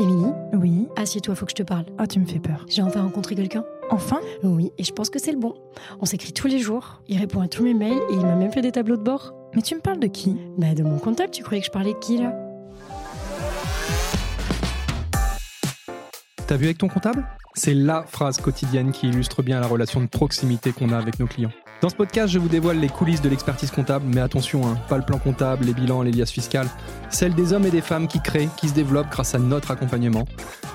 Émilie, Oui. assieds-toi, faut que je te parle. Ah, tu me fais peur. J'ai enfin rencontré quelqu'un. Enfin? Oui, et je pense que c'est le bon. On s'écrit tous les jours, il répond à tous mes mails et il m'a même fait des tableaux de bord. Mais tu me parles de qui? Bah de mon comptable, tu croyais que je parlais de qui là? T'as vu avec ton comptable? C'est la phrase quotidienne qui illustre bien la relation de proximité qu'on a avec nos clients. Dans ce podcast, je vous dévoile les coulisses de l'expertise comptable, mais attention, hein, pas le plan comptable, les bilans, les liasses fiscales, celles des hommes et des femmes qui créent, qui se développent grâce à notre accompagnement.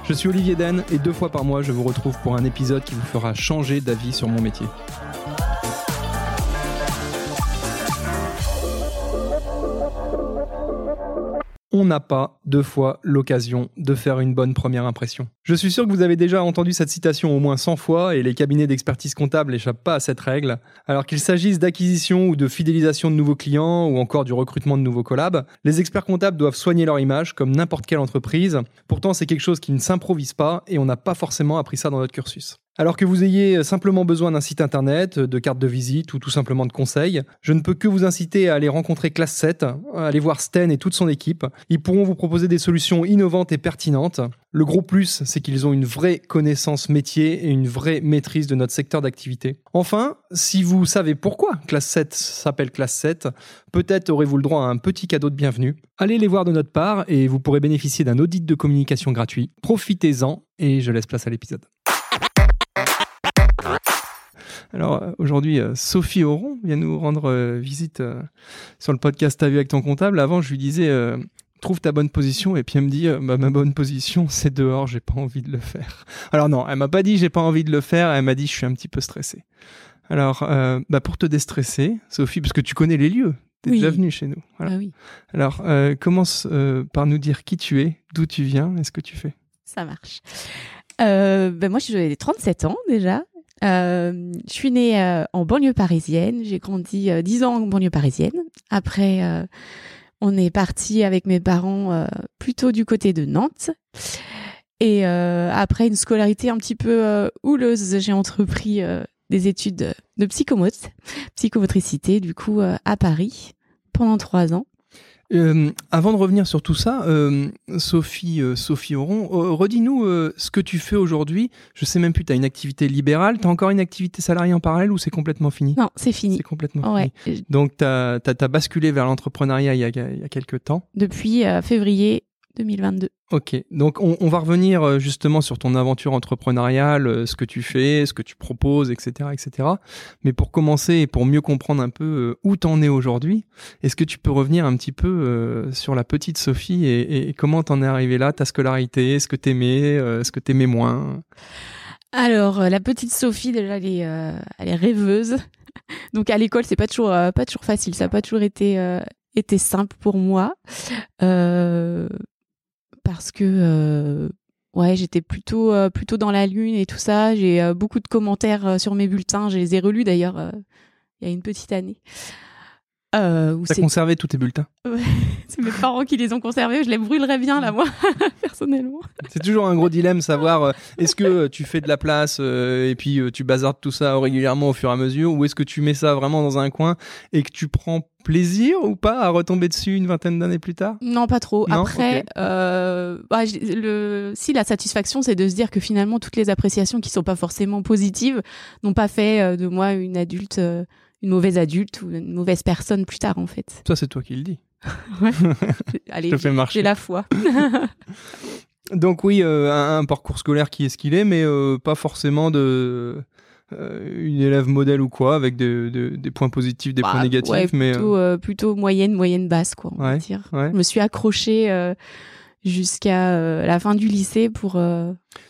Je suis Olivier Den et deux fois par mois, je vous retrouve pour un épisode qui vous fera changer d'avis sur mon métier. On n'a pas deux fois l'occasion de faire une bonne première impression. Je suis sûr que vous avez déjà entendu cette citation au moins 100 fois et les cabinets d'expertise comptable n'échappent pas à cette règle. Alors qu'il s'agisse d'acquisition ou de fidélisation de nouveaux clients ou encore du recrutement de nouveaux collabs, les experts comptables doivent soigner leur image comme n'importe quelle entreprise. Pourtant, c'est quelque chose qui ne s'improvise pas et on n'a pas forcément appris ça dans notre cursus. Alors que vous ayez simplement besoin d'un site internet, de carte de visite ou tout simplement de conseils, je ne peux que vous inciter à aller rencontrer Classe 7, à aller voir Sten et toute son équipe. Ils pourront vous proposer des solutions innovantes et pertinentes. Le gros plus, c'est qu'ils ont une vraie connaissance métier et une vraie maîtrise de notre secteur d'activité. Enfin, si vous savez pourquoi Classe 7 s'appelle Classe 7, peut-être aurez-vous le droit à un petit cadeau de bienvenue. Allez les voir de notre part et vous pourrez bénéficier d'un audit de communication gratuit. Profitez-en et je laisse place à l'épisode. Alors aujourd'hui, Sophie Auron vient nous rendre visite sur le podcast T'as vu avec ton comptable. Avant, je lui disais trouve ta bonne position et puis elle me dit bah, ma bonne position c'est dehors, j'ai pas envie de le faire. Alors non, elle m'a pas dit j'ai pas envie de le faire, elle m'a dit je suis un petit peu stressée. Alors euh, bah, pour te déstresser, Sophie, parce que tu connais les lieux, tu es Oui. déjà venue chez nous. Voilà. Ah oui, Alors euh, commence euh, par nous dire qui tu es, d'où tu viens et ce que tu fais. Ça marche. Euh, ben moi, j'ai 37 ans déjà. Euh, je suis née euh, en banlieue parisienne. J'ai grandi euh, 10 ans en banlieue parisienne. Après, euh, on est parti avec mes parents euh, plutôt du côté de Nantes. Et euh, après une scolarité un petit peu houleuse, j'ai entrepris des études de psychomotricité, du coup à Paris pendant trois ans. Euh, avant de revenir sur tout ça, euh, Sophie, euh, Sophie Auron, euh, redis-nous euh, ce que tu fais aujourd'hui. Je sais même plus, tu as une activité libérale, tu as encore une activité salariée en parallèle ou c'est complètement fini? Non, c'est fini. C'est complètement Ouais, fini. Donc, tu as, basculé vers l'entrepreneuriat il, y a- il y a quelques temps. depuis euh, février 2022. Ok, donc on, on va revenir euh, justement sur ton aventure entrepreneuriale, euh, ce que tu fais, ce que tu proposes, etc., etc. Mais pour commencer et pour mieux comprendre un peu euh, où t'en es aujourd'hui, est-ce que tu peux revenir un petit peu sur la petite Sophie et, et- comment t'en es arrivé là, ta scolarité, ce que t'aimais, ce que t'aimais moins? Alors, la petite Sophie, déjà, elle est, euh, elle est rêveuse. Donc, à l'école, c'est pas toujours, euh, pas toujours facile. Ça n'a pas toujours été, euh, été simple pour moi. Euh, parce que, euh, ouais, j'étais plutôt, euh, plutôt dans la lune et tout ça. J'ai euh, beaucoup de commentaires sur mes bulletins. Je les ai relus d'ailleurs il y a une petite année. Euh, T'as conservé tous tes bulletins c'est mes parents qui les ont conservés. Je les brûlerais bien, là, moi, personnellement. C'est toujours un gros dilemme, savoir euh, est-ce que euh, tu fais de la place euh, et puis tu bazardes tout ça régulièrement au fur et à mesure, ou est-ce que tu mets ça vraiment dans un coin et que tu prends plaisir ou pas à retomber dessus une vingtaine d'années plus tard? Non, pas trop. Non Après, bah, le, si la satisfaction, c'est de se dire que finalement, toutes les appréciations qui sont pas forcément positives n'ont pas fait de moi une adulte, une mauvaise adulte ou une mauvaise personne plus tard, en fait. Ça, c'est toi qui le dis. Allez, Je te fais j'ai la foi. Donc oui, euh, un, un parcours scolaire qui est ce qu'il est, mais euh, pas forcément de euh, une élève modèle ou quoi, avec de- de- des points positifs, des Bah, points négatifs, ouais, mais plutôt, plutôt moyenne, moyenne basse, quoi, on va Ouais, dire. ouais. Je me suis accrochée jusqu'à la fin du lycée pour.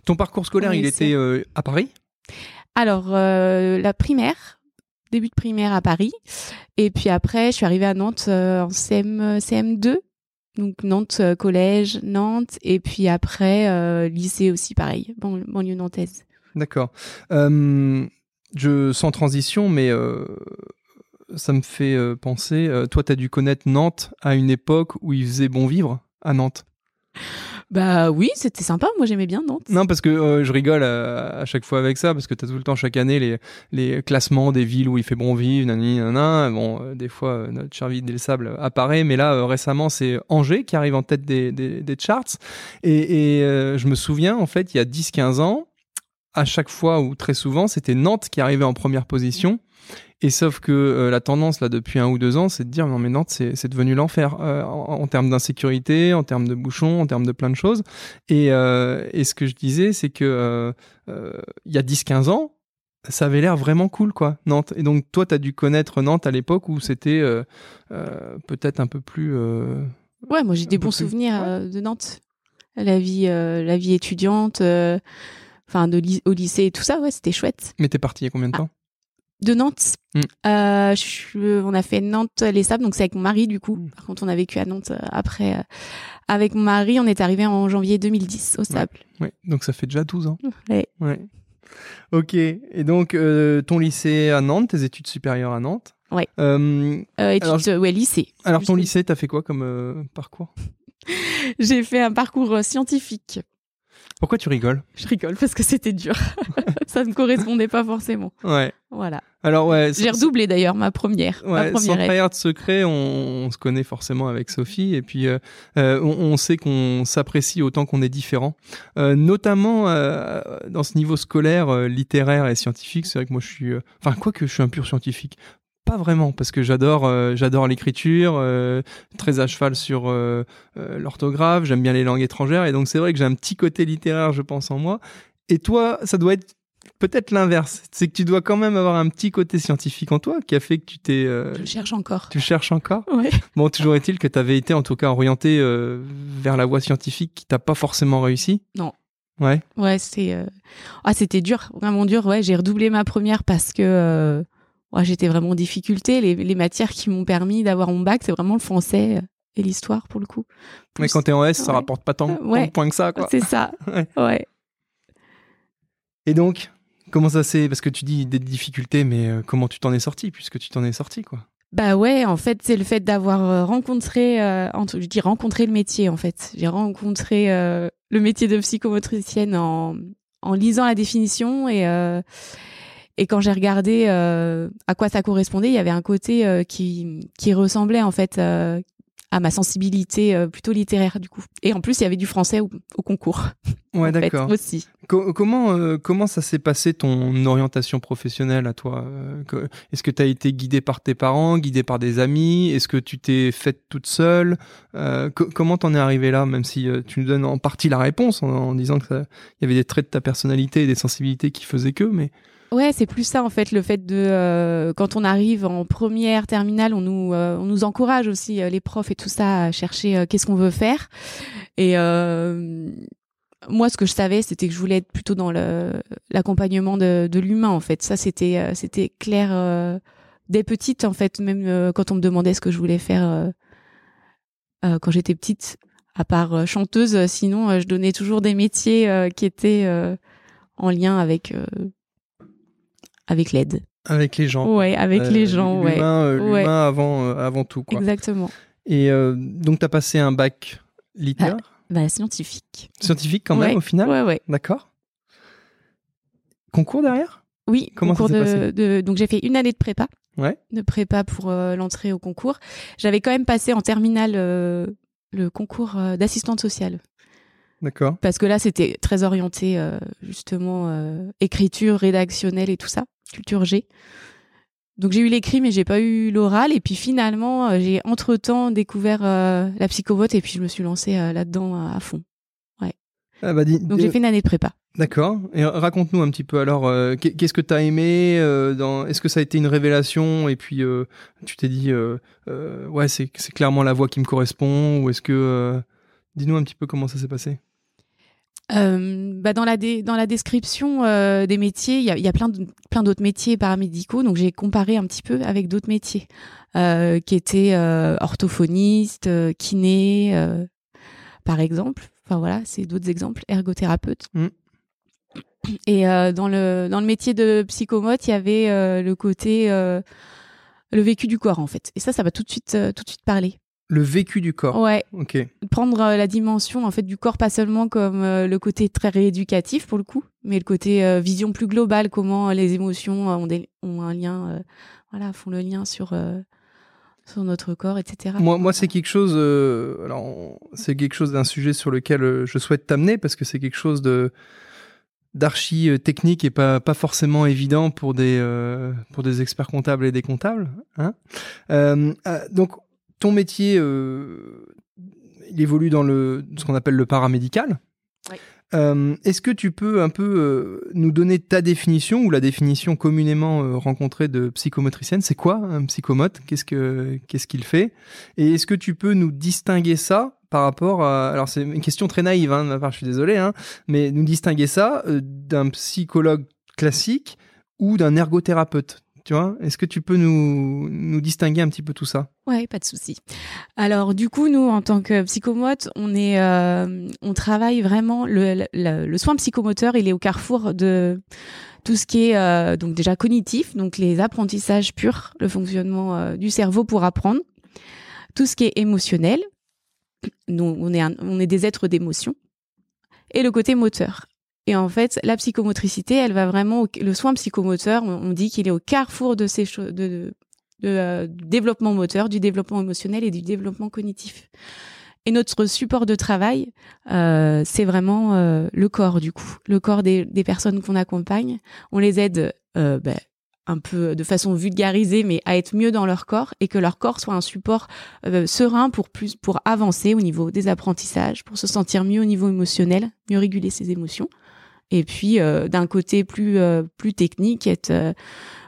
ton parcours scolaire, il était à Paris? Alors, la primaire, début de primaire à Paris. Et puis après, je suis arrivée à Nantes euh, en CM, CM2. Donc Nantes, euh, collège, Nantes. Et puis après, euh, lycée aussi, pareil, ban- banlieue nantaise. D'accord. Euh, je sans transition, mais ça me fait penser. toi, tu as dû connaître Nantes à une époque où il faisait bon vivre à Nantes. Bah oui, c'était sympa. Moi, j'aimais bien Nantes. Non, parce que euh, je rigole à, à chaque fois avec ça, parce que tu as tout le temps, chaque année, les, classements des villes où il fait bon vivre, nanani, nanana. Bon, euh, des fois, euh, notre cher des Sables apparaît, mais là, euh, récemment, c'est Angers qui arrive en tête des, charts. Et, euh, je me souviens, en fait, il y a 10-15 ans, à chaque fois ou très souvent, c'était Nantes qui arrivait en première position. Et sauf que euh, la tendance là depuis un ou deux ans, c'est de dire non mais Nantes c'est devenu l'enfer euh, en, en termes d'insécurité, en termes de bouchons, en termes de plein de choses. Et, euh, et ce que je disais, c'est que il y a 10-15 ans, ça avait l'air vraiment cool quoi Nantes. Et donc toi, tu as dû connaître Nantes à l'époque où c'était peut-être un peu plus. Ouais, moi j'ai des bons plus. souvenirs Ouais. de Nantes. La vie, la vie étudiante, enfin de ly- au lycée et tout ça, ouais, c'était chouette. Mais t'es parti il y a combien de Ah. temps? De Nantes, Mm. euh, je suis- on a fait Nantes les Sables, donc c'est avec mon mari du coup. Mm. Par contre, on a vécu à Nantes euh, après. euh, avec mon mari, on est arrivé en janvier 2010 au Sable. Ouais, donc ça fait déjà 12 ans. Ouais. Ouais. Ok. Et donc euh, ton lycée à Nantes, tes études supérieures à Nantes. Ouais. Euh, Euh, études, Alors, euh, ouais, lycée. alors ton lycée, t'as fait quoi comme euh, parcours? J'ai fait un parcours euh, scientifique. Pourquoi tu rigoles? Je rigole parce que c'était dur. ça ne correspondait pas forcément. Ouais. Voilà. Alors ouais. J'ai sans- redoublé d'ailleurs ma première. ma Ouais, sans première trahir de secret, on, on se connaît forcément avec Sophie et puis euh, euh, on, on sait qu'on s'apprécie autant qu'on est différent. Euh, notamment dans ce niveau scolaire, littéraire et scientifique, c'est vrai que moi je suis, enfin quoi que je suis un pur scientifique. Pas vraiment, parce que j'adore, euh, j'adore l'écriture, euh, très à cheval sur euh, l'orthographe. J'aime bien les langues étrangères, et donc c'est vrai que j'ai un petit côté littéraire, je pense en moi. Et toi, ça doit être peut-être l'inverse. C'est que tu dois quand même avoir un petit côté scientifique en toi, qui a fait que tu t'es, Je cherche encore. tu cherches encore? Ouais. Bon, toujours est-il que tu avais été en tout cas orienté vers la voie scientifique qui t'a pas forcément réussi? Non. Ouais. Ouais, c'est ah c'était dur, vraiment dur. Ouais, j'ai redoublé ma première parce que ouais, j'étais vraiment en difficulté. Les, les matières qui m'ont permis d'avoir mon bac, c'est vraiment le français euh, et l'histoire pour le coup. Mais quand t'es en S, ça Ouais. rapporte pas tant, tant Ouais. de points que ça, quoi. c'est ça. Ouais. Et donc, comment ça s'est Parce que tu dis des difficultés, mais euh, comment tu t'en es sorti Puisque tu t'en es sorti, quoi? Bah ouais, en fait, c'est le fait d'avoir euh, rencontré, euh, entre- je dis rencontré le métier en fait. J'ai rencontré euh, le métier de psychomotricienne en, en lisant la définition et euh, et quand j'ai regardé euh, à quoi ça correspondait, il y avait un côté euh, qui qui ressemblait en fait euh, à ma sensibilité plutôt littéraire du coup. Et en plus, il y avait du français au, au concours. Ouais, d'accord. aussi. Co- comment, comment ça s'est passé ton orientation professionnelle à toi Est-ce que tu as été guidée par tes parents, guidée par des amis? Est-ce que tu t'es faite toute seule? Co- Comment t'en es arrivé là, même si tu nous donnes en partie la réponse en, en disant qu'il y avait des traits de ta personnalité et des sensibilités qui faisaient que, mais Ouais, c'est plus ça en fait, le fait de euh, quand on arrive en première terminale, on nous euh, on nous encourage aussi euh, les profs et tout ça à chercher euh, qu'est-ce qu'on veut faire. Et euh, moi, ce que je savais, c'était que je voulais être plutôt dans l'accompagnement de, de l'humain en fait. Ça, c'était euh, c'était clair dès petite en fait, même quand on me demandait ce que je voulais faire quand j'étais petite. À part chanteuse, sinon je donnais toujours des métiers qui étaient en lien avec avec l'aide. avec les gens. Ouais, avec Euh, les gens, ouais. L'humain euh, Ouais. avant, euh, avant tout, quoi. Exactement. Et euh, donc, tu as passé un bac littéraire, Bah, scientifique. scientifique quand même, Ouais, au final? Ouais, ouais. D'accord. Concours derrière? Oui, Comment ça concours s'est de, passé? de- donc j'ai fait une année de prépa. Ouais. De prépa pour euh, l'entrée au concours. J'avais quand même passé en terminale euh, le concours euh, d'assistante sociale. D'accord. Parce que là, c'était très orienté, euh, justement, euh, écriture, rédactionnelle et tout ça, culture G. Donc j'ai eu l'écrit, mais j'ai pas eu l'oral. Et puis finalement, euh, j'ai entre-temps découvert euh, la psychovote et puis je me suis lancée euh, là-dedans à, fond. Ah bah, dis- Donc j'ai fait une année de prépa. D'accord. Et raconte-nous un petit peu alors, qu'est- qu'est-ce que tu as aimé dans... Est-ce que ça a été une révélation et puis tu t'es dit, ouais, c'est clairement la voie qui me correspond ou est-ce que... Dis-nous un petit peu comment ça s'est passé. Euh, bah dans, la dé- dans la description euh, des métiers, il y a, il y a plein de- plein d'autres métiers paramédicaux. Donc j'ai comparé un petit peu avec d'autres métiers euh, qui étaient orthophonistes, kinés, par exemple. Enfin voilà, c'est d'autres exemples, ergothérapeute. Mm. Et dans le dans le métier de psychomote, il y avait le côté le vécu du corps en fait. Et ça, ça m'a tout de suite tout de suite parlé Le vécu du corps. Ouais, Ok. prendre euh, la dimension en fait du corps pas seulement comme euh, le côté très rééducatif pour le coup, mais le côté euh, vision plus globale, comment les émotions ont, des- ont un lien, voilà, font le lien sur sur notre corps, etc. Moi, moi c'est quelque chose. alors, c'est quelque chose d'un sujet sur lequel je souhaite t'amener parce que c'est quelque chose de d'archi technique et pas pas forcément évident pour des euh, pour des experts comptables et des comptables. Hein Euh, euh, donc, ton métier, euh, il évolue dans le ce qu'on appelle le paramédical. Oui. Euh, Est-ce que tu peux un peu euh, nous donner ta définition ou la définition communément euh, rencontrée de psychomotricienne? C'est quoi un psychomote? Qu'est-ce que qu'est-ce qu'il fait? Et est-ce que tu peux nous distinguer ça par rapport à alors c'est une question très naïve hein, de ma part, je suis désolé, hein, mais nous distinguer ça d'un psychologue classique ou d'un ergothérapeute? Est-ce que tu peux nous nous distinguer un petit peu tout ça? Ouais, pas de souci. Alors du coup, nous en tant que psychomote, on euh, travaille vraiment le, soin psychomoteur. Il est au carrefour de tout ce qui est euh, donc déjà cognitif, donc les apprentissages purs, le fonctionnement euh, du cerveau pour apprendre, tout ce qui est émotionnel. Nous, on est, on est des êtres d'émotion et le côté moteur. Et en fait, la psychomotricité, elle va vraiment, le soin psychomoteur, on, dit qu'il est au carrefour de ces choses, de, euh, développement moteur, du développement émotionnel et du développement cognitif. Et notre support de travail, euh, c'est vraiment euh, le corps du coup, le corps des, personnes qu'on accompagne. On les aide ben, un peu de façon vulgarisée, mais à être mieux dans leur corps et que leur corps soit un support serein pour plus pour avancer au niveau des apprentissages, pour se sentir mieux au niveau émotionnel, mieux réguler ses émotions. Et puis euh, d'un côté plus euh, plus technique, être euh,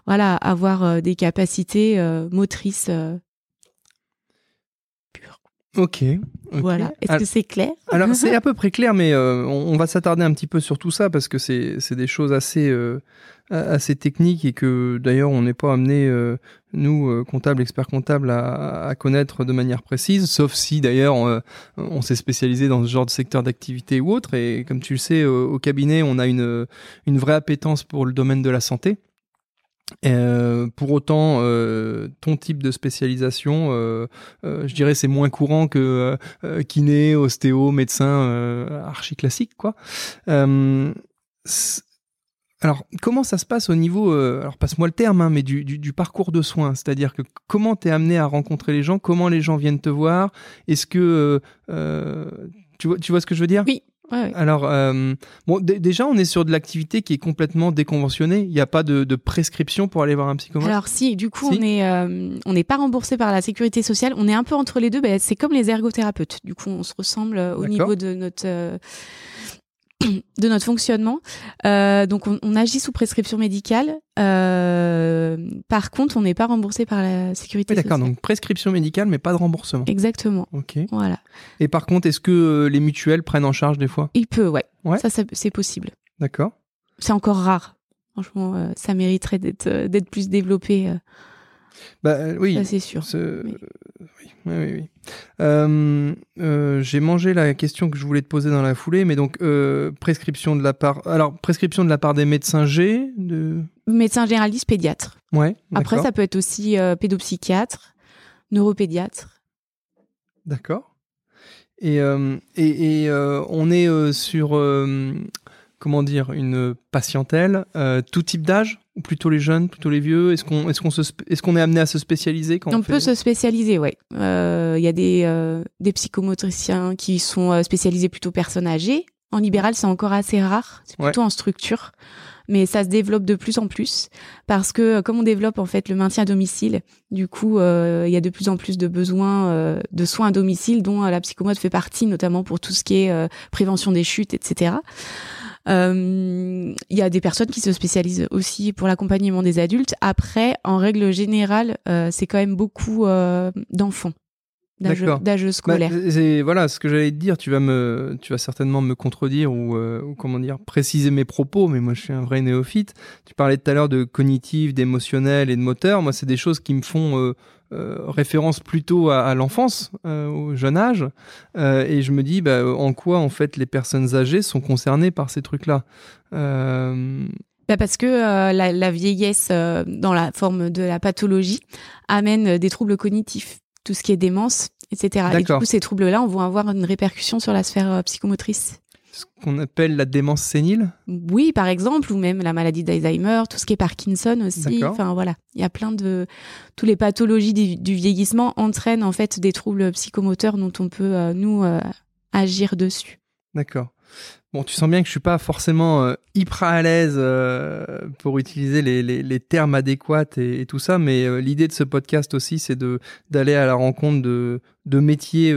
voilà avoir des capacités motrices. Ok. ok. Voilà. Est-ce que c'est clair? Alors c'est à peu près clair, mais euh, on, on va s'attarder un petit peu sur tout ça parce que c'est des choses assez euh, assez techniques et que d'ailleurs on n'est pas amené euh, nous euh, comptables experts comptables à, connaître de manière précise, sauf si d'ailleurs on, on s'est spécialisé dans ce genre de secteur d'activité ou autre. Et comme tu le sais, euh, au cabinet on a une une vraie appétence pour le domaine de la santé. Euh, pour autant, euh, ton type de spécialisation, euh, euh, je dirais, c'est moins courant que euh, euh, kiné, ostéo, médecin, euh, archi classique, quoi. Euh, alors, comment ça se passe au niveau, euh, alors passe-moi le terme, hein, mais du, du, du parcours de soins, c'est-à-dire que comment t'es amené à rencontrer les gens, comment les gens viennent te voir, est-ce que euh, euh, tu vois, tu vois ce que je veux dire? Oui. Ouais, ouais. alors, euh, bon, déjà, on est sur de l'activité qui est complètement déconventionnée. Il n'y a pas de, de prescription pour aller voir un psychomate. Alors si, du coup, Si. on est euh, on n'est pas remboursé par la sécurité sociale. On est un peu entre les deux. Ben, c'est comme les ergothérapeutes. Du coup, on se ressemble euh, au niveau de notre euh, de notre fonctionnement. Euh, donc, on, on agit sous prescription médicale. Euh, par contre, on n'est pas remboursé par la sécurité Oui, d'accord. sociale. Donc, prescription médicale, mais pas de remboursement. Exactement. Ok. Voilà. Et par contre, est-ce que euh, les mutuelles prennent en charge des fois? Il peut, ouais. Ouais. Ça, ça c'est possible. D'accord. C'est encore rare. Franchement, euh, ça mériterait d'être d'être plus développé. Bah euh, oui. c'est sûr. Ce- Oui. oui, oui, oui, oui. Euh, euh, J'ai mangé la question que je voulais te poser dans la foulée, mais donc prescription de la part. Alors prescription de la part des médecins G. De. Médecin généraliste, pédiatre. Ouais. Après, ça peut être aussi pédopsychiatre, neuropédiatre. D'accord. Et, et, et, on est sur, comment dire, une patientèle, tout type d'âge? Plutôt les jeunes, plutôt les vieux Est-ce qu'on est, qu'on est, qu'on est amené à se spécialiser quand on, On fait- peut se spécialiser, ouais. Euh, Il y a des, euh, des psychomotriciens qui sont euh, spécialisés plutôt personnes âgées. En libéral, c'est encore assez rare. C'est Ouais. plutôt en structure. Mais ça se développe de plus en plus parce que comme on développe en fait le maintien à domicile, du coup, euh, il y a de plus en plus de besoins de soins à domicile dont la psychomote fait partie, notamment pour tout ce qui est prévention des chutes, etc. Euh, Il y a des personnes qui se spécialisent aussi pour l'accompagnement des adultes. Après, en règle générale, euh, c'est quand même beaucoup euh, d'enfants, d'âge Bah, scolaire. c'est voilà ce que j'allais te dire. Tu vas me, tu vas certainement me contredire ou, euh, ou comment dire préciser mes propos. Mais moi, je suis un vrai néophyte. Tu parlais tout à l'heure de cognitif, d'émotionnel et de moteur. Moi, c'est des choses qui me font euh, référence plutôt à, à l'enfance, euh, au jeune âge. Euh, et je me dis, bah, en quoi en fait les personnes âgées sont concernées par ces trucs-là Euh, Bah, parce que euh, la, la vieillesse euh, dans la forme de la pathologie amène euh, des troubles cognitifs. tout ce qui est démence, etc. Et du coup, ces troubles-là vont avoir une répercussion sur la sphère euh, psychomotrice. Ce qu'on appelle la démence sénile. Oui, par exemple, ou même la maladie d'Alzheimer, tout ce qui est Parkinson aussi. Enfin voilà, il y a plein de tous les pathologies du, du vieillissement entraînent en fait des troubles psychomoteurs dont on peut euh, nous euh, agir dessus. D'accord. Bon, tu sens bien que je suis pas forcément euh, hyper à l'aise euh, pour utiliser les, les- les termes adéquats et, et tout ça, mais euh, l'idée de ce podcast aussi, c'est de d'aller à la rencontre de, de métiers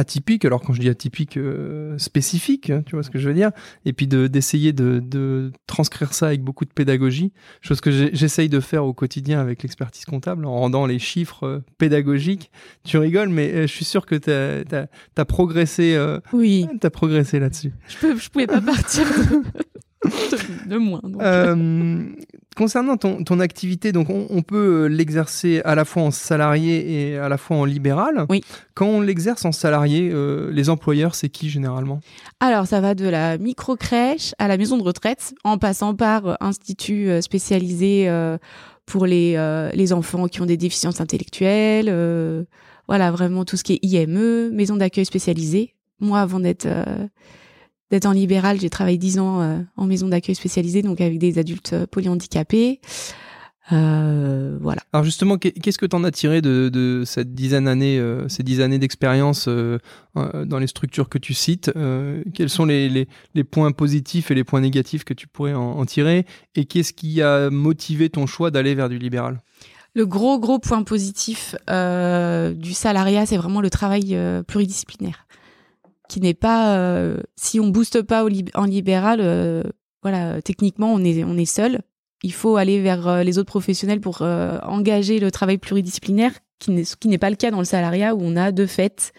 atypiques. Alors quand je dis atypiques, euh, spécifiques, hein, tu vois ce que je veux dire, et puis de d'essayer de, de transcrire ça avec beaucoup de pédagogie, chose que j'essaye de faire au quotidien avec l'expertise comptable en rendant les chiffres euh, pédagogiques. Tu rigoles, mais euh, je suis sûr que tu as, progressé. euh, Oui, progressé là-dessus. je je pouvais pas partir de, de, moins. donc, euh, concernant ton, ton activité, donc on, on peut euh, l'exercer à la fois en salarié et à la fois en libéral. Oui. Quand on l'exerce en salarié, euh, les employeurs, c'est qui généralement? Alors, ça va de la micro-crèche à la maison de retraite, en passant par euh, institut spécialisé pour les, les enfants qui ont des déficiences intellectuelles. voilà, vraiment tout ce qui est IME, maison d'accueil spécialisée. Moi, avant d'être d'être en libéral, j'ai travaillé 10 ans euh, en maison d'accueil spécialisée, donc avec des adultes euh, polyhandicapés. Euh, voilà. Alors justement, qu'est- qu'est-ce que tu en as tiré de, de cette dizaine d'années, euh, ces dix années d'expérience euh, dans les structures que tu cites Quels sont les, les, les points positifs et les points négatifs que tu pourrais en, en tirer? Et qu'est-ce qui a motivé ton choix d'aller vers du libéral? Le gros, gros point positif du salariat, c'est vraiment le travail pluridisciplinaire. Qui n'est pas. euh, si on booste pas en libéral, euh, voilà, techniquement, on est, on est seul. Il faut aller vers euh, les autres professionnels pour engager le travail pluridisciplinaire, qui n'est, ce qui n'est pas le cas dans le salariat, où on a de fait,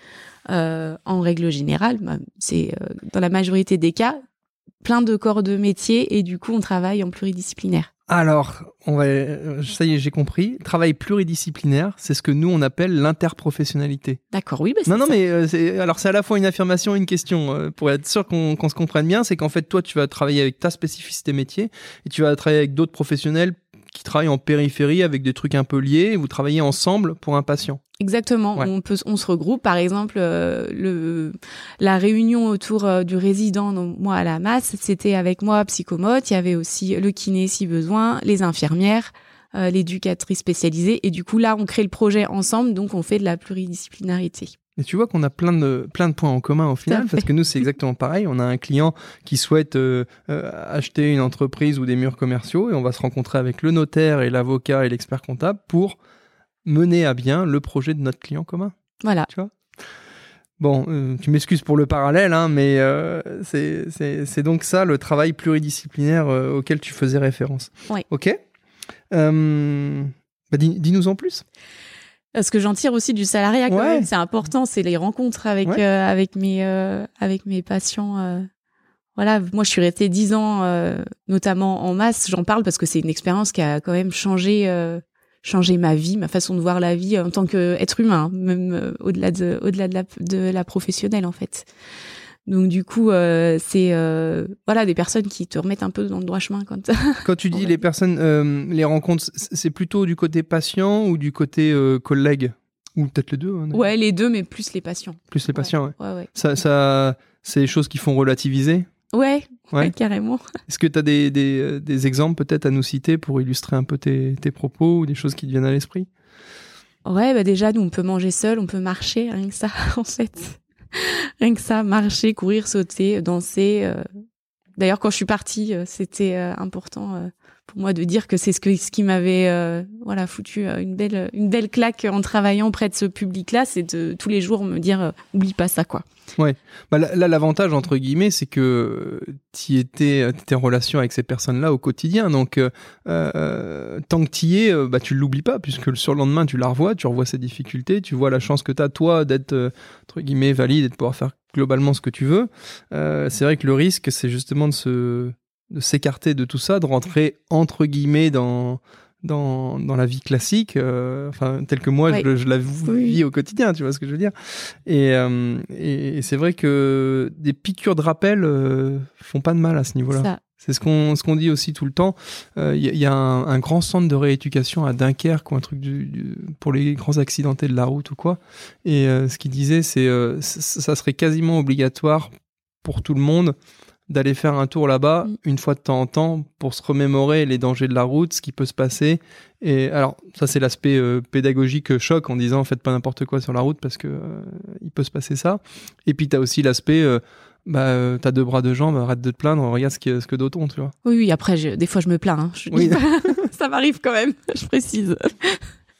en règle générale, bah, c'est dans la majorité des cas, plein de corps de métier, et du coup, on travaille en pluridisciplinaire. Alors, on va, ça y est, j'ai compris. Travail pluridisciplinaire, c'est ce que nous on appelle l'interprofessionnalité. D'accord, oui, bah, c'est Non, non, ça. mais euh, c'est, alors c'est à la fois une affirmation et une question. euh, pour être sûr qu'on, qu'on se comprenne bien, c'est qu'en fait, toi, tu vas travailler avec ta spécificité métier et tu vas travailler avec d'autres professionnels qui travaillent en périphérie avec des trucs un peu liés et vous travaillez ensemble pour un patient. Exactement. Ouais. On peut, on se regroupe. Par exemple, euh, le, la réunion autour euh, du résident, donc moi à la masse, c'était avec moi psychomote. Il y avait aussi le kiné si besoin, les infirmières, euh, l'éducatrice spécialisée. Et du coup, là, on crée le projet ensemble, donc on fait de la pluridisciplinarité. Et tu vois qu'on a plein de, plein de points en commun au final, parce que nous, c'est exactement pareil. On a un client qui souhaite euh, euh, acheter une entreprise ou des murs commerciaux, et on va se rencontrer avec le notaire et l'avocat et l'expert comptable pour mener à bien le projet de notre client commun. Voilà. Tu vois? Bon, euh, tu m'excuses pour le parallèle, hein, mais c'est- donc ça le travail pluridisciplinaire auquel tu faisais référence. Oui. Ok? Bah, dis- Dis-nous en plus. Ce que j'en tire aussi du salariat, Ouais. même, c'est important, c'est les rencontres avec Ouais. euh, avec mes euh, avec mes patients. euh. Voilà, moi je suis restée dix ans, euh, notamment en masse. J'en parle parce que c'est une expérience qui a quand même changé euh, changé ma vie, ma façon de voir la vie en tant qu'être humain, même euh, au-delà de au-delà de la de la professionnelle en fait. Donc du coup, euh, c'est euh, voilà des personnes qui te remettent un peu dans le droit chemin quand Quand tu dis les personnes, euh, les rencontres, c'est plutôt du côté patient ou du côté collègue? Ou peut-être les deux hein, ouais les deux, mais plus les patients. Plus les patients, ouais. Ouais ouais Ça, ça, c'est des choses qui font relativiser? ouais, ouais, carrément. Est-ce que tu as des, des, des exemples peut-être à nous citer pour illustrer un peu tes, tes propos ou des choses qui te viennent à l'esprit? Ouais, bah déjà, nous, on peut manger seul, on peut marcher, rien que ça, en fait. Rien que ça, marcher, courir, sauter, danser. euh. D'ailleurs, quand je suis partie, euh, c'était euh, important pour moi de dire que c'est ce, ce qui m'avait euh, voilà, foutu euh, une, belle, une belle claque en travaillant auprès de ce public-là, c'est de tous les jours me dire, euh, oublie pas ça, quoi. Bah, là, là, l'avantage, entre guillemets, c'est que tu étais, étais en relation avec ces personnes-là au quotidien. Donc, tant que tu y es, bah, tu l'oublies pas, puisque le surlendemain, tu la revois, tu revois ses difficultés, tu vois la chance que tu as, toi, d'être, entre guillemets, valide et de pouvoir faire globalement ce que tu veux. C'est vrai que le risque, c'est justement de se de s'écarter de tout ça, de rentrer, entre guillemets, dans dans, dans la vie classique, euh, enfin tel que moi je, la vis au quotidien, tu vois ce que je veux dire. Et, euh, et c'est vrai que des piqûres de rappel euh, font pas de mal à ce niveau-là. C'est ce qu'on ce qu'on dit aussi tout le temps. Il euh, y, y, a un, un, grand centre de rééducation à Dunkerque ou un truc du, du, pour les grands accidentés de la route ou quoi. Et ce qu'il disait, c'est ça serait quasiment obligatoire pour tout le monde d'aller faire un tour là-bas mm. une fois de temps en temps pour se remémorer les dangers de la route, ce qui peut se passer. Et alors ça c'est l'aspect euh, pédagogique choc en disant faites pas n'importe quoi sur la route parce que euh, il peut se passer ça. Et puis tu as aussi l'aspect euh, bah, euh, t'as deux bras, deux jambes, arrête de te plaindre, regarde ce que, ce que d'autres ont, tu vois. Oui, oui, après, je, des fois, je me plains. Hein. Je Oui. ça m'arrive quand même, je précise.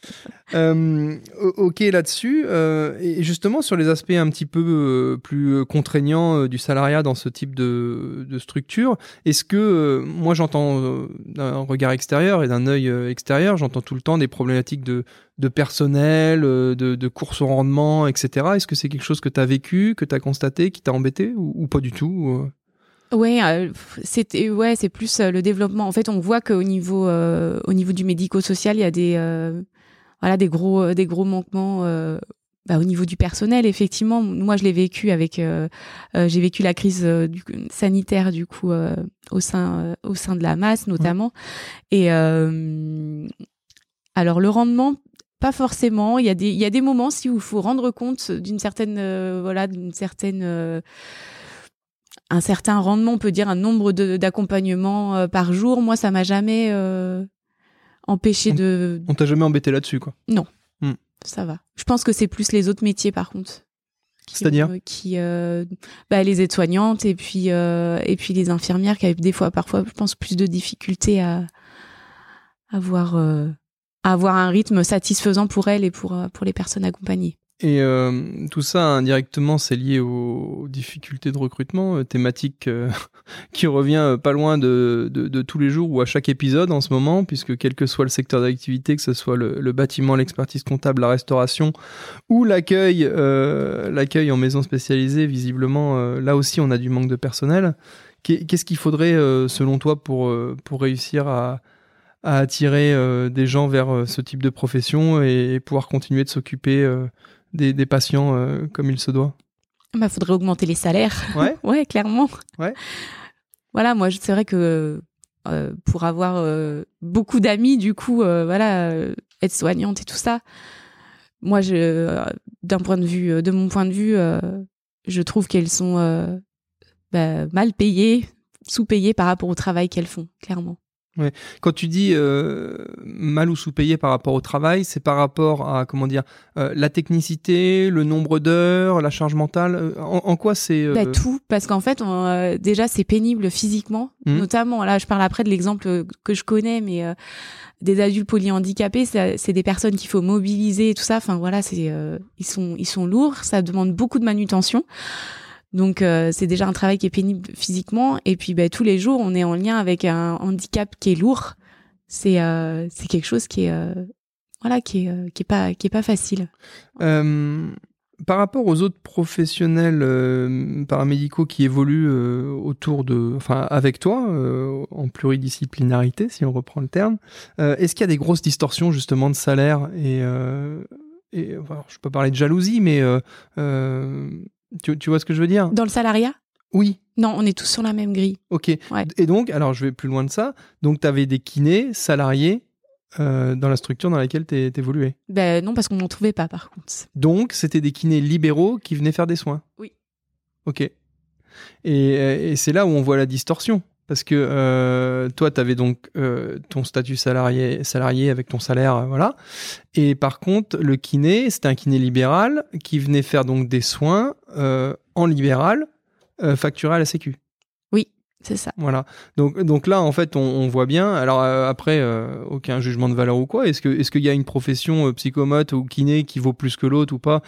Euh, ok là-dessus. Euh, et justement, sur les aspects un petit peu euh, plus contraignants du salariat dans ce type de, structure, est-ce que, moi j'entends d'un regard extérieur et d'un œil extérieur, j'entends tout le temps des problématiques de, personnel, de, course au rendement, etc. Est-ce que c'est quelque chose que tu as vécu, que tu as constaté, qui t'a embêté ou, pas du tout Ouais, euh, c'était ouais, c'est plus le développement. En fait, on voit qu'au niveau au niveau du médico-social, il y a des voilà des gros des gros manquements bah, au niveau du personnel. Effectivement, moi je l'ai vécu avec j'ai vécu la crise du, sanitaire du coup au sein au sein de la masse notamment. Mmh. Et alors le rendement pas forcément. Il y a des il y a des moments si où il faut rendre compte d'une certaine voilà d'une certaine un certain rendement, on peut dire un nombre d'accompagnements euh, par jour. Moi, ça m'a jamais euh, empêché on, de. On t'a jamais embêté là-dessus, quoi. Non, hmm. ça va. Je pense que c'est plus les autres métiers, par contre. C'est-à-dire qui euh, bah, les aides-soignantes et puis euh, et puis les infirmières qui avaient des fois parfois je pense plus de difficultés à avoir à avoir un rythme satisfaisant pour elles et pour pour les personnes accompagnées. Et euh, tout ça, indirectement, c'est lié aux, difficultés de recrutement, euh, thématique euh, qui revient pas loin de, de, tous les jours ou à chaque épisode en ce moment, puisque quel que soit le secteur d'activité, que ce soit le, bâtiment, l'expertise comptable, la restauration ou l'accueil, l'accueil en maison spécialisée, visiblement, là aussi, on a du manque de personnel. Qu'est-ce qu'il faudrait, selon toi, pour, pour réussir à, à attirer des gens vers ce type de profession et pouvoir continuer de s'occuper des, des patients euh, comme il se doit? Bah, faudrait augmenter les salaires. Ouais. ouais, clairement. Ouais. Voilà, moi, c'est vrai que euh, pour avoir euh, beaucoup d'amis, du coup, voilà, être soignante et tout ça, moi, je, d'un point de vue, de mon point de vue, je trouve qu'elles sont bah, mal payées, sous-payées par rapport au travail qu'elles font, clairement. Ouais. Quand tu dis euh, mal ou sous-payé par rapport au travail, c'est par rapport à comment dire euh, la technicité, le nombre d'heures, la charge mentale. Euh, en, en quoi c'est bah, tout parce qu'en fait on, déjà c'est pénible physiquement, mmh. notamment là je parle après de l'exemple que je connais, mais des adultes polyhandicapés, c'est des personnes qu'il faut mobiliser et tout ça. Enfin voilà, c'est ils sont ils sont lourds, ça demande beaucoup de manutention. Donc euh, c'est déjà un travail qui est pénible physiquement et puis bah, tous les jours on est en lien avec un handicap qui est lourd. C'est euh, c'est quelque chose qui est euh, voilà qui est qui est pas qui est pas facile. Par rapport aux autres professionnels paramédicaux qui évoluent autour de enfin avec toi en pluridisciplinarité si on reprend le terme, est-ce qu'il y a des grosses distorsions justement de salaire et et je peux parler de jalousie mais tu, tu, vois ce que je veux dire? Dans le salariat? Oui. Non, on est tous sur la même grille. Ok. Ouais. Et donc, alors je vais plus loin de ça. Donc, tu avais des kinés salariés euh, dans la structure dans laquelle tu évoluais Ben non, parce qu'on n'en trouvait pas par contre. Donc, c'était des kinés libéraux qui venaient faire des soins? Oui. Ok. Et, et c'est là où on voit la distorsion. Parce que euh, toi, tu avais donc euh, ton statut salarié, avec ton salaire, euh, voilà. Et par contre, le kiné, c'était un kiné libéral qui venait faire donc des soins en libéral, facturé à la Sécu. C'est ça. Voilà. Donc, donc là, en fait, on, on voit bien. Alors euh, après, aucun jugement de valeur ou quoi. Est-ce que est-ce qu'il y a une profession psychomote ou kiné qui vaut plus que l'autre ou pas?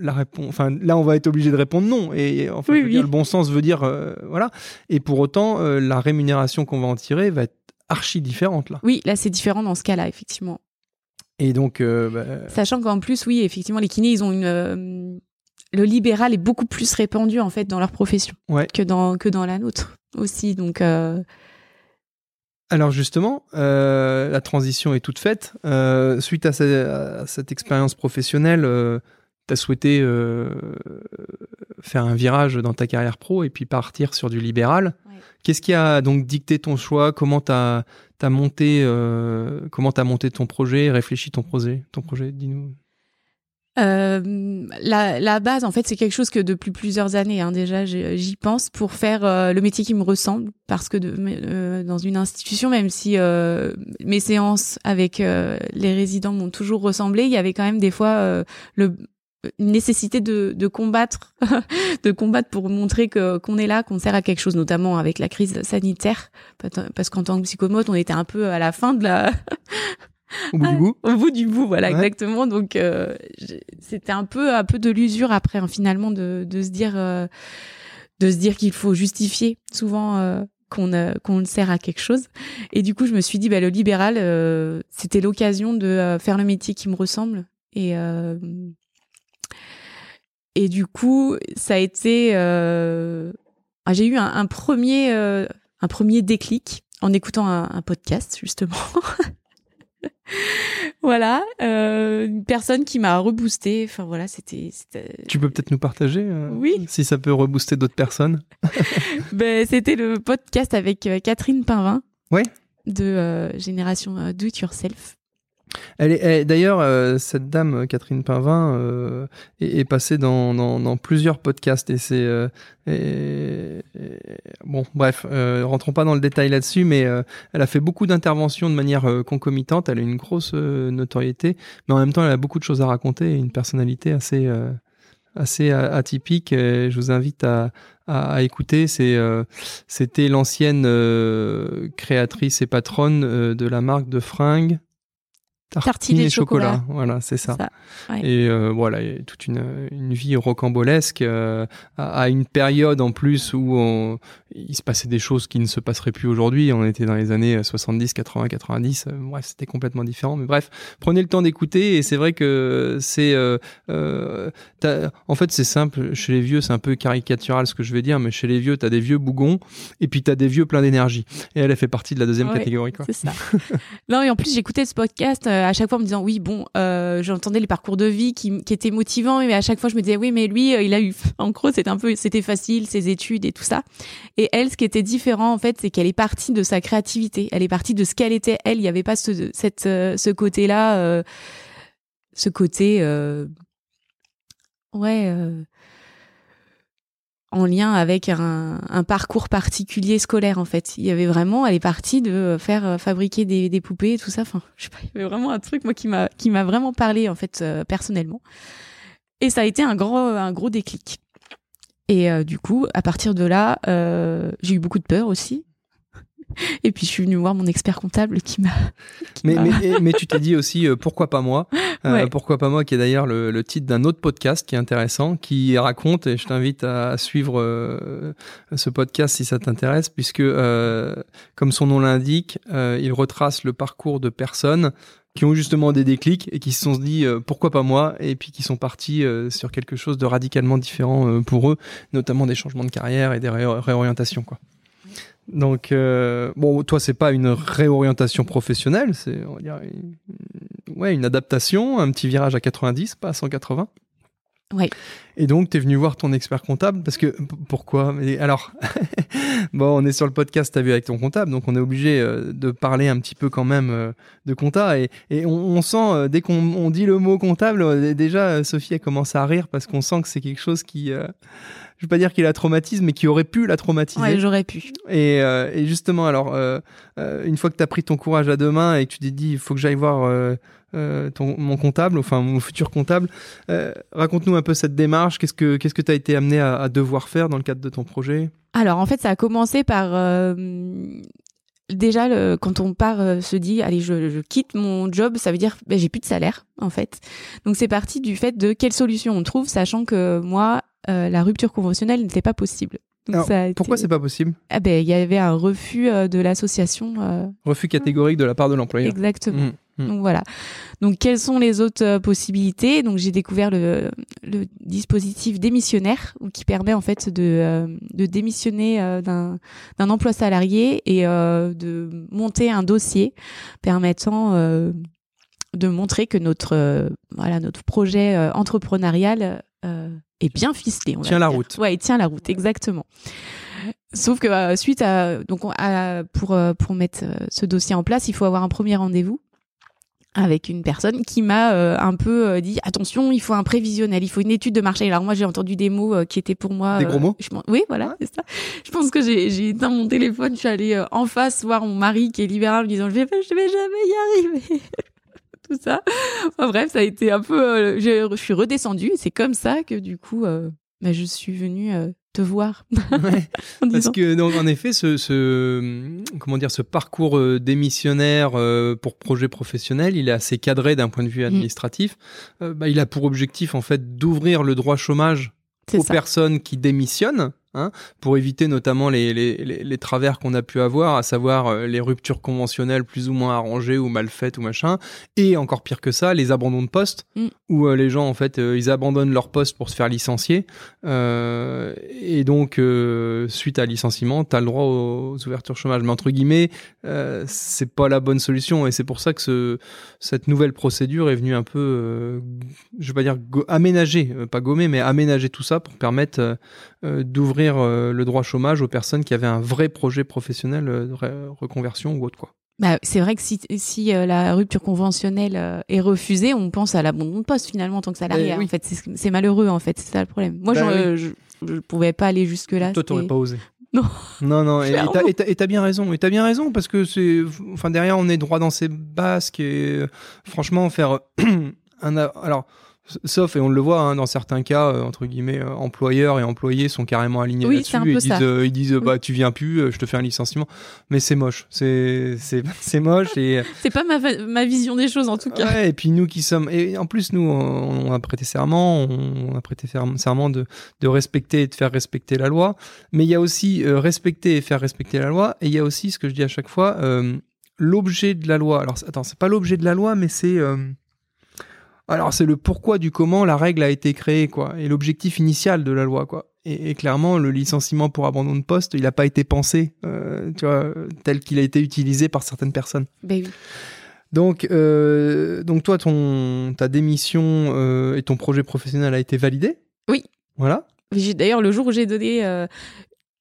La réponse, enfin là on va être obligé de répondre non. Et enfin, oui, oui. Dire, le bon sens veut dire euh, voilà. Et pour autant, euh, la rémunération qu'on va en tirer va être archi différente là. Oui, là c'est différent dans ce cas-là effectivement. Et donc, euh, bah... sachant qu'en plus, oui, effectivement, les kinés, ils ont une le libéral est beaucoup plus répandu en fait dans leur profession ouais. que dans que dans la nôtre aussi. Donc euh... Alors justement, euh, la transition est toute faite. Euh, suite à, ce, à cette expérience professionnelle, tu as souhaité faire un virage dans ta carrière pro et puis partir sur du libéral. Ouais. Qu'est-ce qui a donc dicté ton choix? Comment t'as as monté comment monté ton projet, réfléchi ton projet, ton projet Dis-nous. Euh, la, la, base, en fait, c'est quelque chose que depuis plusieurs années, hein, déjà, j'y pense pour faire euh, le métier qui me ressemble, parce que de, euh, dans une institution, même si euh, mes séances avec les résidents m'ont toujours ressemblé, il y avait quand même des fois le une nécessité de, de combattre, de combattre pour montrer que qu'on est là, qu'on sert à quelque chose, notamment avec la crise sanitaire, parce qu'en tant que psychomote, on était un peu à la fin de la au bout du bout. Au bout du bout, voilà, exactement. Donc euh, c'était un peu un peu de l'usure après, hein, finalement, de, de se dire euh, de se dire qu'il faut justifier souvent euh, qu'on qu'on sert à quelque chose. Et du coup, je me suis dit, bah, le libéral, c'était l'occasion de faire le métier qui me ressemble. Et et du coup, ça a été, ah, j'ai eu un, un premier un premier déclic en écoutant un, un podcast justement. voilà, euh, une personne qui m'a reboosté. Enfin voilà, c'était. Tu peux peut-être nous partager euh, Oui. Si ça peut rebooster d'autres personnes. ben, c'était le podcast avec euh, Catherine Pinvin. Ouais. De Génération Do It Yourself. Elle est, d'ailleurs, euh, cette dame, Catherine Pinvin, euh, est, passée dans, plusieurs podcasts et c'est euh, bon, bref, rentrons pas dans le détail là-dessus, mais elle a fait beaucoup d'interventions de manière concomitante. Elle a une grosse notoriété, mais en même temps, elle a beaucoup de choses à raconter, une personnalité assez assez atypique. je vous invite à, à, écouter. C'était l'ancienne créatrice et patronne de la marque de fringues tartines, et chocolat. Voilà, c'est ça. Et euh, voilà, toute une, une vie rocambolesque euh, à, une période en plus où on, il se passait des choses qui ne se passeraient plus aujourd'hui. On était dans les années 70, 80, 90. bref, c'était complètement différent. Mais bref, prenez le temps d'écouter et c'est vrai que c'est, euh, en fait, c'est simple. Chez les vieux, c'est un peu caricatural ce que je vais dire, mais chez les vieux, t'as des vieux bougons et puis t'as des vieux pleins d'énergie. Et elle, a fait partie de la deuxième catégorie. C'est ça. non, et en plus, j'écoutais ce podcast à chaque fois en me disant oui, bon, euh, j'entendais les parcours de vie qui, qui étaient motivants, mais à chaque fois, je me disais oui, mais lui, il a eu, en gros, c'était un peu, c'était facile, ses études et tout ça. Et elle, ce qui était différent, en fait, c'est qu'elle est partie de sa créativité. Elle est partie de ce qu'elle était, elle. Il n'y avait pas ce, cette, euh, ce côté-là, euh, ce côté, euh, ouais, en lien avec un, parcours particulier scolaire, en fait. Il y avait vraiment, elle est partie de faire fabriquer des, poupées et tout ça. Enfin, je sais pas, il y avait vraiment un truc, moi, qui m'a, qui m'a vraiment parlé, en fait, personnellement. Et ça a été un gros, un gros déclic. Et euh, du coup, à partir de là, euh, j'ai eu beaucoup de peur aussi. Et puis je suis venue voir mon expert comptable qui m'a. Mais, mais, mais, tu t'es dit aussi euh, pourquoi pas moi euh, Pourquoi pas moi qui est d'ailleurs le, le, titre d'un autre podcast qui est intéressant, qui raconte, et je t'invite à suivre euh, ce podcast si ça t'intéresse, puisque comme son nom l'indique, il retrace le parcours de personnes qui ont justement des déclics et qui se sont dit euh, pourquoi pas moi et puis qui sont partis euh, sur quelque chose de radicalement différent euh, pour eux, notamment des changements de carrière et des réorientations quoi. Donc bon, toi c'est pas une réorientation professionnelle, c'est on va dire une, ouais une adaptation, un petit virage à 90, pas à 180. Oui. Et donc, tu es venu voir ton expert comptable parce que pourquoi? Mais alors, bon, on est sur le podcast, t'as vu avec ton comptable, donc on est obligé euh, de parler un petit peu quand même euh, de compta. Et, et on, sent euh, dès qu'on dit le mot comptable, déjà Sophie a commencé à rire parce qu'on sent que c'est quelque chose qui, je veux pas dire qu'il a traumatisé, mais qui aurait pu la traumatiser. Ouais, j'aurais pu. Et, et, justement, alors, une fois que tu as pris ton courage à deux mains et que tu t'es dit, il faut que j'aille voir euh, ton, mon comptable, enfin mon futur comptable. Euh, raconte-nous un peu cette démarche. Qu'est-ce que qu'est-ce que tu as été amené à, devoir faire dans le cadre de ton projet? Alors en fait, ça a commencé par euh, déjà le, quand on part se dit allez je, je, quitte mon job, ça veut dire ben, j'ai plus de salaire en fait. Donc c'est parti du fait de quelle solution on trouve, sachant que moi la rupture conventionnelle n'était pas possible. pourquoi c'est pas possible? Ah ben, Il y avait un refus de l'association. refus catégorique de la part de l'employeur. Exactement. Mmh. Hmm. Donc voilà. Donc quelles sont les autres euh, possibilités? Donc j'ai découvert le, le, dispositif démissionnaire qui permet en fait de, euh, de démissionner euh, d'un emploi salarié et de monter un dossier permettant de montrer que notre voilà notre projet entrepreneurial est bien ficelé. tient la route. Ouais, il tient la route exactement. Sauf que euh, suite à donc on- à- pour euh, pour mettre euh, ce dossier en place, il faut avoir un premier rendez-vous avec une personne qui m'a euh, un peu euh, dit attention, il faut un prévisionnel, il faut une étude de marché. Alors moi j'ai entendu des mots euh, qui étaient pour moi Des gros mots je oui, voilà, c'est ça. Je pense que j'ai j'ai éteint mon téléphone, je suis allée euh, en face voir mon mari qui est libéral en lui disant je vais je vais jamais y arriver. Tout ça. Enfin, bref, ça a été un peu euh, je, je suis redescendue c'est comme ça que du coup euh, bah, je suis venue euh, te voir Ouais. Parce que donc en effet, ce, ce comment dire, ce parcours démissionnaire pour projet professionnel, il est assez cadré d'un point de vue administratif. Euh, bah, il a pour objectif en fait d'ouvrir le droit chômage aux ça. personnes qui démissionnent, hein, pour éviter notamment les, les, les, les travers qu'on a pu avoir, à savoir euh, les ruptures conventionnelles plus ou moins arrangées ou mal faites ou machin, et encore pire que ça, les abandons de poste, Mm. où euh, les gens en fait euh, ils abandonnent leur poste pour se faire licencier, euh, et donc suite à licenciement, tu as le droit aux, aux ouvertures chômage, mais entre guillemets, c'est pas la bonne solution, et c'est pour ça que ce, cette nouvelle procédure est venue un peu, je vais pas dire go- aménager, pas gommer, mais aménager tout ça pour permettre d'ouvrir euh, le droit chômage aux personnes qui avaient un vrai projet professionnel euh, de reconversion ou autre quoi. Bah, c'est vrai que si, si euh, la rupture conventionnelle euh, est refusée, on pense à l'abandon de poste finalement en tant que salarié. Eh oui. En fait, c'est malheureux en fait, c'est ça le problème. Moi, Bah oui. euh, je, je pouvais pas aller jusque là. Toi, t'aurais pas osé. Non. Non, non, et t'as- bien raison, et t'as bien raison, parce que c'est, enfin derrière on est droit dans ses basques, et euh, franchement faire un, a- alors, sauf, et on le voit hein, dans certains cas, euh, entre guillemets, euh, employeurs et employés sont carrément alignés Oui, là-dessus, peu disent, euh, ils disent, Oui. bah tu viens plus, euh, je te fais un licenciement, mais c'est moche, c'est, c'est, c'est moche, et C'est pas ma, ma vision des choses en tout cas. Ouais, et puis nous qui sommes, et en plus nous, on, on a prêté serment, on, on a prêté serment de, de respecter et de faire respecter la loi. Mais il y a aussi respecter et faire respecter la loi, et il y a aussi ce que je dis à chaque fois, l'objet de la loi. Alors attends, c'est pas l'objet de la loi, mais c'est alors c'est le pourquoi du comment la règle a été créée, quoi, et l'objectif initial de la loi, quoi. Et, et clairement, le licenciement pour abandon de poste, il n'a pas été pensé, euh, tu vois, tel qu'il a été utilisé par certaines personnes. Ben oui. Donc, euh, donc toi, ton, ta démission euh, et ton projet professionnel a été validé? Oui. Voilà. D'ailleurs, le jour où j'ai donné.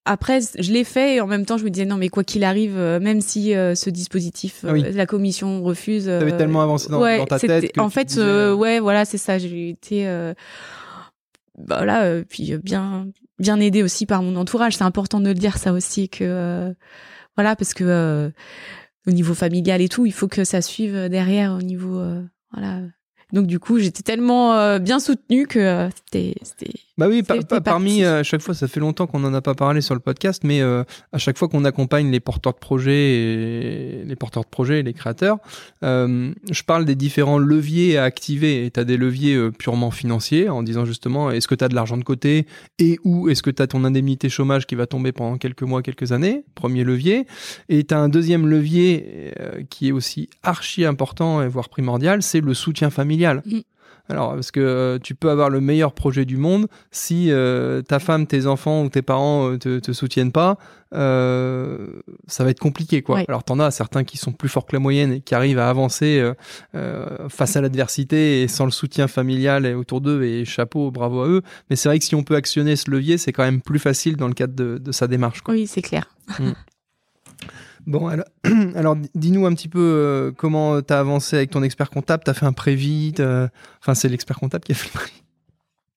Après, je l'ai fait et en même temps, je me disais non, mais quoi qu'il arrive, euh, même si euh, ce dispositif, euh, oui. la commission refuse. T'avais euh, tellement avancé dans, ouais, dans ta tête. que En fait, disais, ouais, voilà, c'est ça. J'ai été. euh, bah, voilà, euh, puis euh, bien, bien aidée aussi par mon entourage. C'est important de le dire, ça aussi, que. euh, voilà, parce que. euh, au niveau familial et tout, il faut que ça suive derrière au niveau. euh, voilà. Donc, du coup, j'étais tellement euh, bien soutenue que euh, c'était. Bah oui, parmi euh, à chaque fois, ça fait longtemps qu'on n'en a pas parlé sur le podcast, mais à chaque fois qu'on accompagne les porteurs de projets, et les porteurs de projets, et les créateurs, je parle des différents leviers à activer. Et tu as des leviers purement financiers, en disant justement, est-ce que tu as de l'argent de côté et ou est-ce que tu as ton indemnité chômage qui va tomber pendant quelques mois, quelques années, premier levier. Et tu as un deuxième levier qui est aussi archi important, et voire primordial, c'est le soutien familial. Mm. Alors, parce que euh, tu peux avoir le meilleur projet du monde, si euh, ta femme, tes enfants ou tes parents euh, te, te soutiennent pas, euh, ça va être compliqué, quoi. Alors, t'en as certains qui sont plus forts que la moyenne et qui arrivent à avancer face à l'adversité et sans le soutien familial et autour d'eux. Et chapeau, bravo à eux. Mais c'est vrai que si on peut actionner ce levier, c'est quand même plus facile dans le cadre de, de sa démarche. Quoi. Oui, c'est clair. Bon, alors, alors dis-nous un petit peu euh, comment t'as avancé avec ton expert comptable? T'as fait un prévis, t'as- enfin c'est l'expert comptable qui a fait le prévis.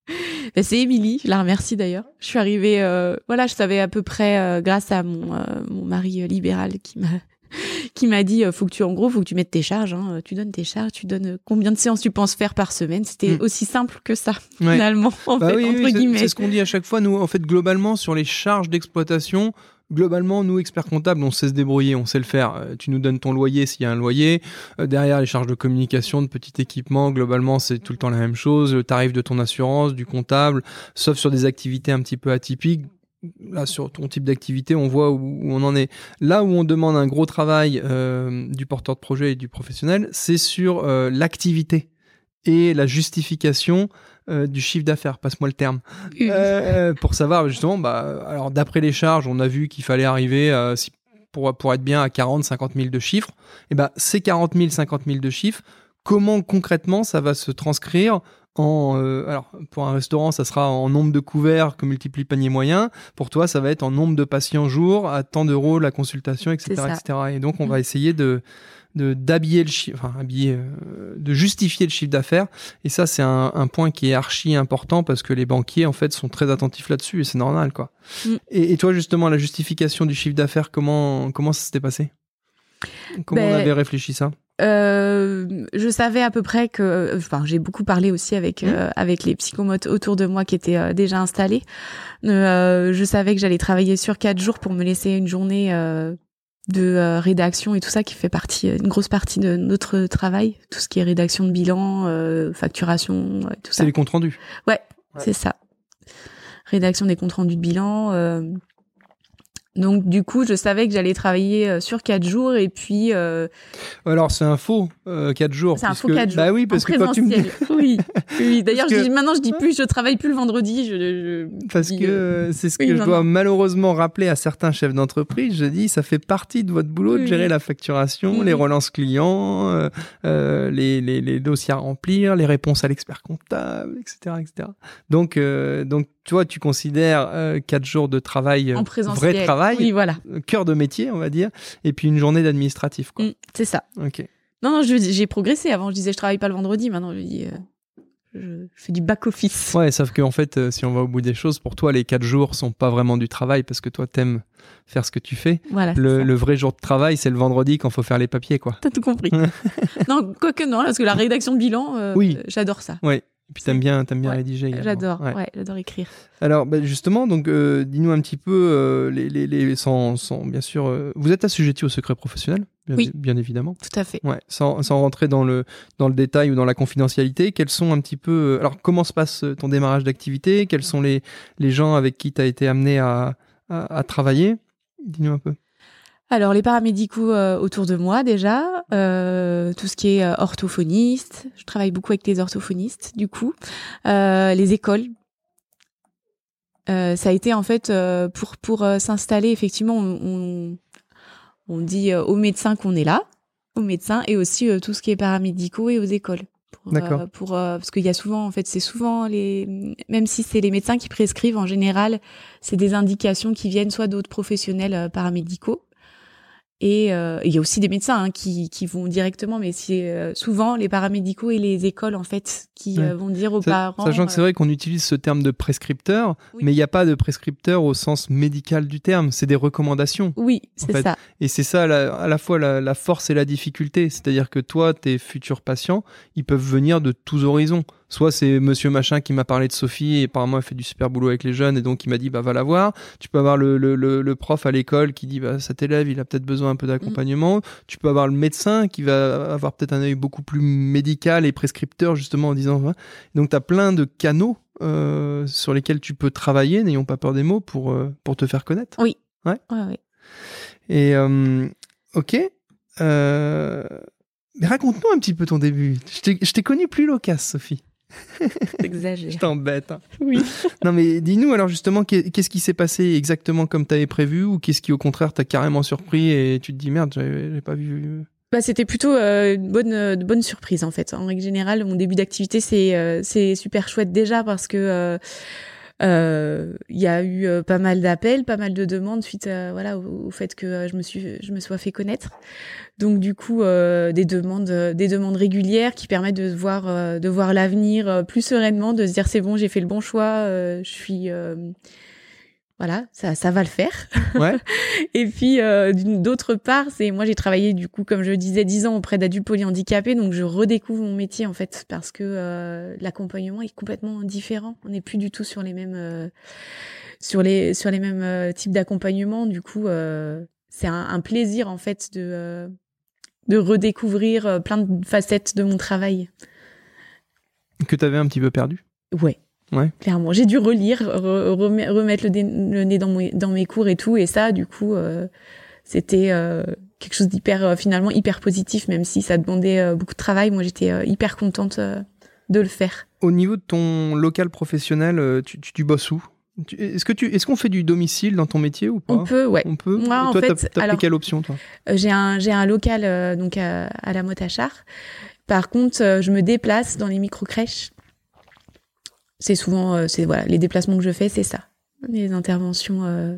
Ben, c'est Émilie, je la remercie d'ailleurs. Je suis arrivée, euh, voilà, je savais à peu près, euh, grâce à mon, euh, mon mari euh, libéral qui m'a qui m'a dit, euh, faut que tu, en gros, faut que tu mettes tes charges. Hein, tu donnes tes charges, tu donnes euh, combien de séances tu penses faire par semaine. C'était Mm. aussi simple que ça, Ouais. finalement, en Bah fait, oui, entre guillemets. C'est ce qu'on dit à chaque fois. Nous, en fait, globalement, sur les charges d'exploitation, globalement, nous, experts comptables, on sait se débrouiller, on sait le faire. Euh, tu nous donnes ton loyer s'il y a un loyer. Euh, derrière, les charges de communication, de petit équipement, globalement, c'est tout le temps la même chose. Le tarif de ton assurance, du comptable, sauf sur des activités un petit peu atypiques. Là, sur ton type d'activité, on voit où, on en est. Là où on demande un gros travail euh, du porteur de projet et du professionnel, c'est sur l'activité et la justification euh, du chiffre d'affaires, passe-moi le terme. Euh, pour savoir justement, bah, alors d'après les charges, on a vu qu'il fallait arriver si- pour, pour être bien à 40, 50 000 de chiffres. Et ben ces 40 000, 50 000 de chiffres, comment concrètement ça va se transcrire en, euh, alors pour un restaurant, ça sera en nombre de couverts que multiplie panier moyen. Pour toi, ça va être en nombre de patients jour, à tant d'euros la consultation, etc., etc. Et donc, on Mm. va essayer de de d'habiller le chiffre, enfin habiller, euh, de justifier le chiffre d'affaires. Et ça, c'est un, un point qui est archi important parce que les banquiers, en fait, sont très attentifs là-dessus et c'est normal, quoi. Mm. Et, et toi, justement, la justification du chiffre d'affaires, comment comment ça s'était passé? Comment on Ben, avait réfléchi ça? Euh, je savais à peu près que, enfin, j'ai beaucoup parlé aussi avec Mmh. euh, avec les psychomotes autour de moi qui étaient euh, déjà installés. Euh, je savais que j'allais travailler sur quatre jours pour me laisser une journée euh, de euh, rédaction et tout ça qui fait partie, une grosse partie de notre travail, tout ce qui est rédaction de bilan, euh, facturation, euh, tout ça. C'est les comptes rendus. Ouais, Ouais. c'est ça. Rédaction des comptes rendus de bilan. euh, Donc du coup, je savais que j'allais travailler euh, sur quatre jours et puis euh, Alors, c'est un faux 4 jours. c'est un faux quatre jours. Bah oui, en parce que quand tu me dis oui, oui. D'ailleurs, que- maintenant je dis plus, je travaille plus le vendredi. Je, je- Parce que euh, euh, c'est ce oui, que je dois malheureusement rappeler à certains chefs d'entreprise. Je dis, ça fait partie de votre boulot de gérer oui. la facturation, Oui, les oui. relances clients, euh, euh, les, les, les dossiers à remplir, les réponses à l'expert comptable, etc., etc. Donc, euh, donc, tu vois, tu considères euh, quatre jours de travail, euh, en vrai travail, Oui, voilà. euh, cœur de métier, on va dire, et puis une journée d'administratif, quoi. Mm, c'est ça. Ok. Non, non, j'ai progressé. Avant, je disais je travaille pas le vendredi. Maintenant, je dis euh, je, fais du back office. Ouais, sauf qu'en fait, euh, si on va au bout des choses, pour toi, les quatre jours sont pas vraiment du travail parce que toi, t'aimes faire ce que tu fais. Voilà. Le, vrai jour de travail, c'est le vendredi quand faut faire les papiers, quoi. T'as tout compris. non, quoique non, parce que la rédaction de bilan, euh, Oui. j'adore ça. Ouais. Et puis t'aimes bien, t'aimes bien Ouais, rédiger. J'adore. Ouais. Ouais, j'adore écrire. Alors, bah, justement, donc, euh, dis-nous un petit peu, euh, les, les, les, sans, sans, bien sûr, euh, vous êtes assujetti au secret professionnel, bien, Oui. bien évidemment. Tout à fait. Ouais, sans, sans rentrer dans le, dans le détail ou dans la confidentialité, quels sont un petit peu. alors, comment se passe ton démarrage d'activité? Quels sont les, les gens avec qui tu as été amené à, à, à travailler? Dis-nous un peu. Alors les paramédicaux euh, autour de moi déjà, euh, tout ce qui est euh, orthophoniste, je travaille beaucoup avec les orthophonistes du coup, Euh, les écoles. Euh, ça a été en fait euh, pour pour s'installer effectivement on, on, dit aux médecins qu'on est là, aux médecins et aussi euh, tout ce qui est paramédicaux et aux écoles. Pour, D'accord. pour parce qu'il y a souvent en fait c'est souvent les même si c'est les médecins qui prescrivent en général c'est des indications qui viennent soit d'autres professionnels paramédicaux et euh, il y a aussi des médecins hein, qui, qui vont directement, mais c'est euh, souvent les paramédicaux et les écoles en fait qui Ouais. euh, vont dire aux Sa- parents. Sachant que c'est vrai qu'on utilise ce terme de prescripteur, Oui. mais il n'y a pas de prescripteur au sens médical du terme, c'est des recommandations. oui, c'est ça. Et c'est ça la- à la fois la, la force et la difficulté. C'est-à-dire que toi, tes futurs patients, ils peuvent venir de tous horizons. Soit c'est monsieur machin qui m'a parlé de Sophie et apparemment elle fait du super boulot avec les jeunes et donc il m'a dit bah va la voir. Tu peux avoir le, le, le, le prof à l'école qui dit bah cet élève il a peut-être besoin un peu d'accompagnement. Tu peux avoir le médecin qui va avoir peut-être un œil beaucoup plus médical et prescripteur justement en disant Hein. donc tu as plein de canaux euh, sur lesquels tu peux travailler, n'ayons pas peur des mots, pour, euh, pour te faire connaître. Ouais, ouais. Et euh, ok. Euh, mais raconte-nous un petit peu ton début. Je t'ai- je t'ai connu plus loquace, Sophie. T'exagères. Je t'embête. hein. Oui. Non, mais dis-nous alors justement, qu'est- qu'est-ce qui s'est passé exactement comme tu avais prévu ou qu'est-ce qui au contraire t'a carrément surpris et tu te dis merde, j'avais j'ai pas vu. Bah, c'était plutôt euh, une bonne, euh, bonne surprise en fait. En règle générale, mon début d'activité c'est euh, c'est super chouette déjà parce que euh, il y a eu euh, pas mal d'appels, pas mal de demandes suite voilà au, au fait que euh, je me suis je me sois fait connaître. Donc du coup euh, des demandes euh, des demandes régulières qui permettent de voir euh, de voir l'avenir euh, plus sereinement, de se dire c'est bon j'ai fait le bon choix, euh, je suis euh, voilà ça ça va le faire. Ouais. Et puis euh, d'autre part, c'est moi j'ai travaillé du coup comme je le disais 10 ans auprès d'adultes polyhandicapés, donc je redécouvre mon métier en fait parce que euh, l'accompagnement est complètement différent. On n'est plus du tout sur les mêmes euh, sur les sur les mêmes types d'accompagnement. Du coup, c'est un, un plaisir en fait de de redécouvrir plein de facettes de mon travail. Que tu avais un petit peu perdu? Ouais. Ouais. Clairement, j'ai dû relire, re- remet- remettre le, dé- le nez dans, mes- dans mes cours et tout, et ça, du coup, euh, c'était euh, quelque chose d'hyper, euh, finalement, hyper positif, même si ça demandait beaucoup de travail. Moi, j'étais hyper contente de le faire. Au niveau de ton local professionnel, tu, tu, tu bosses où? Est-ce que tu est-ce qu'on fait du domicile dans ton métier ou pas? On peut, ouais. On peut? Moi, en toi, fait, t'as pris quelle option toi? J'ai un, j'ai un local euh, donc à, à la Motachar. Par contre, euh, je me déplace dans les micro-crèches. C'est souvent, euh, c'est voilà, les déplacements que je fais, c'est ça. Les interventions, euh,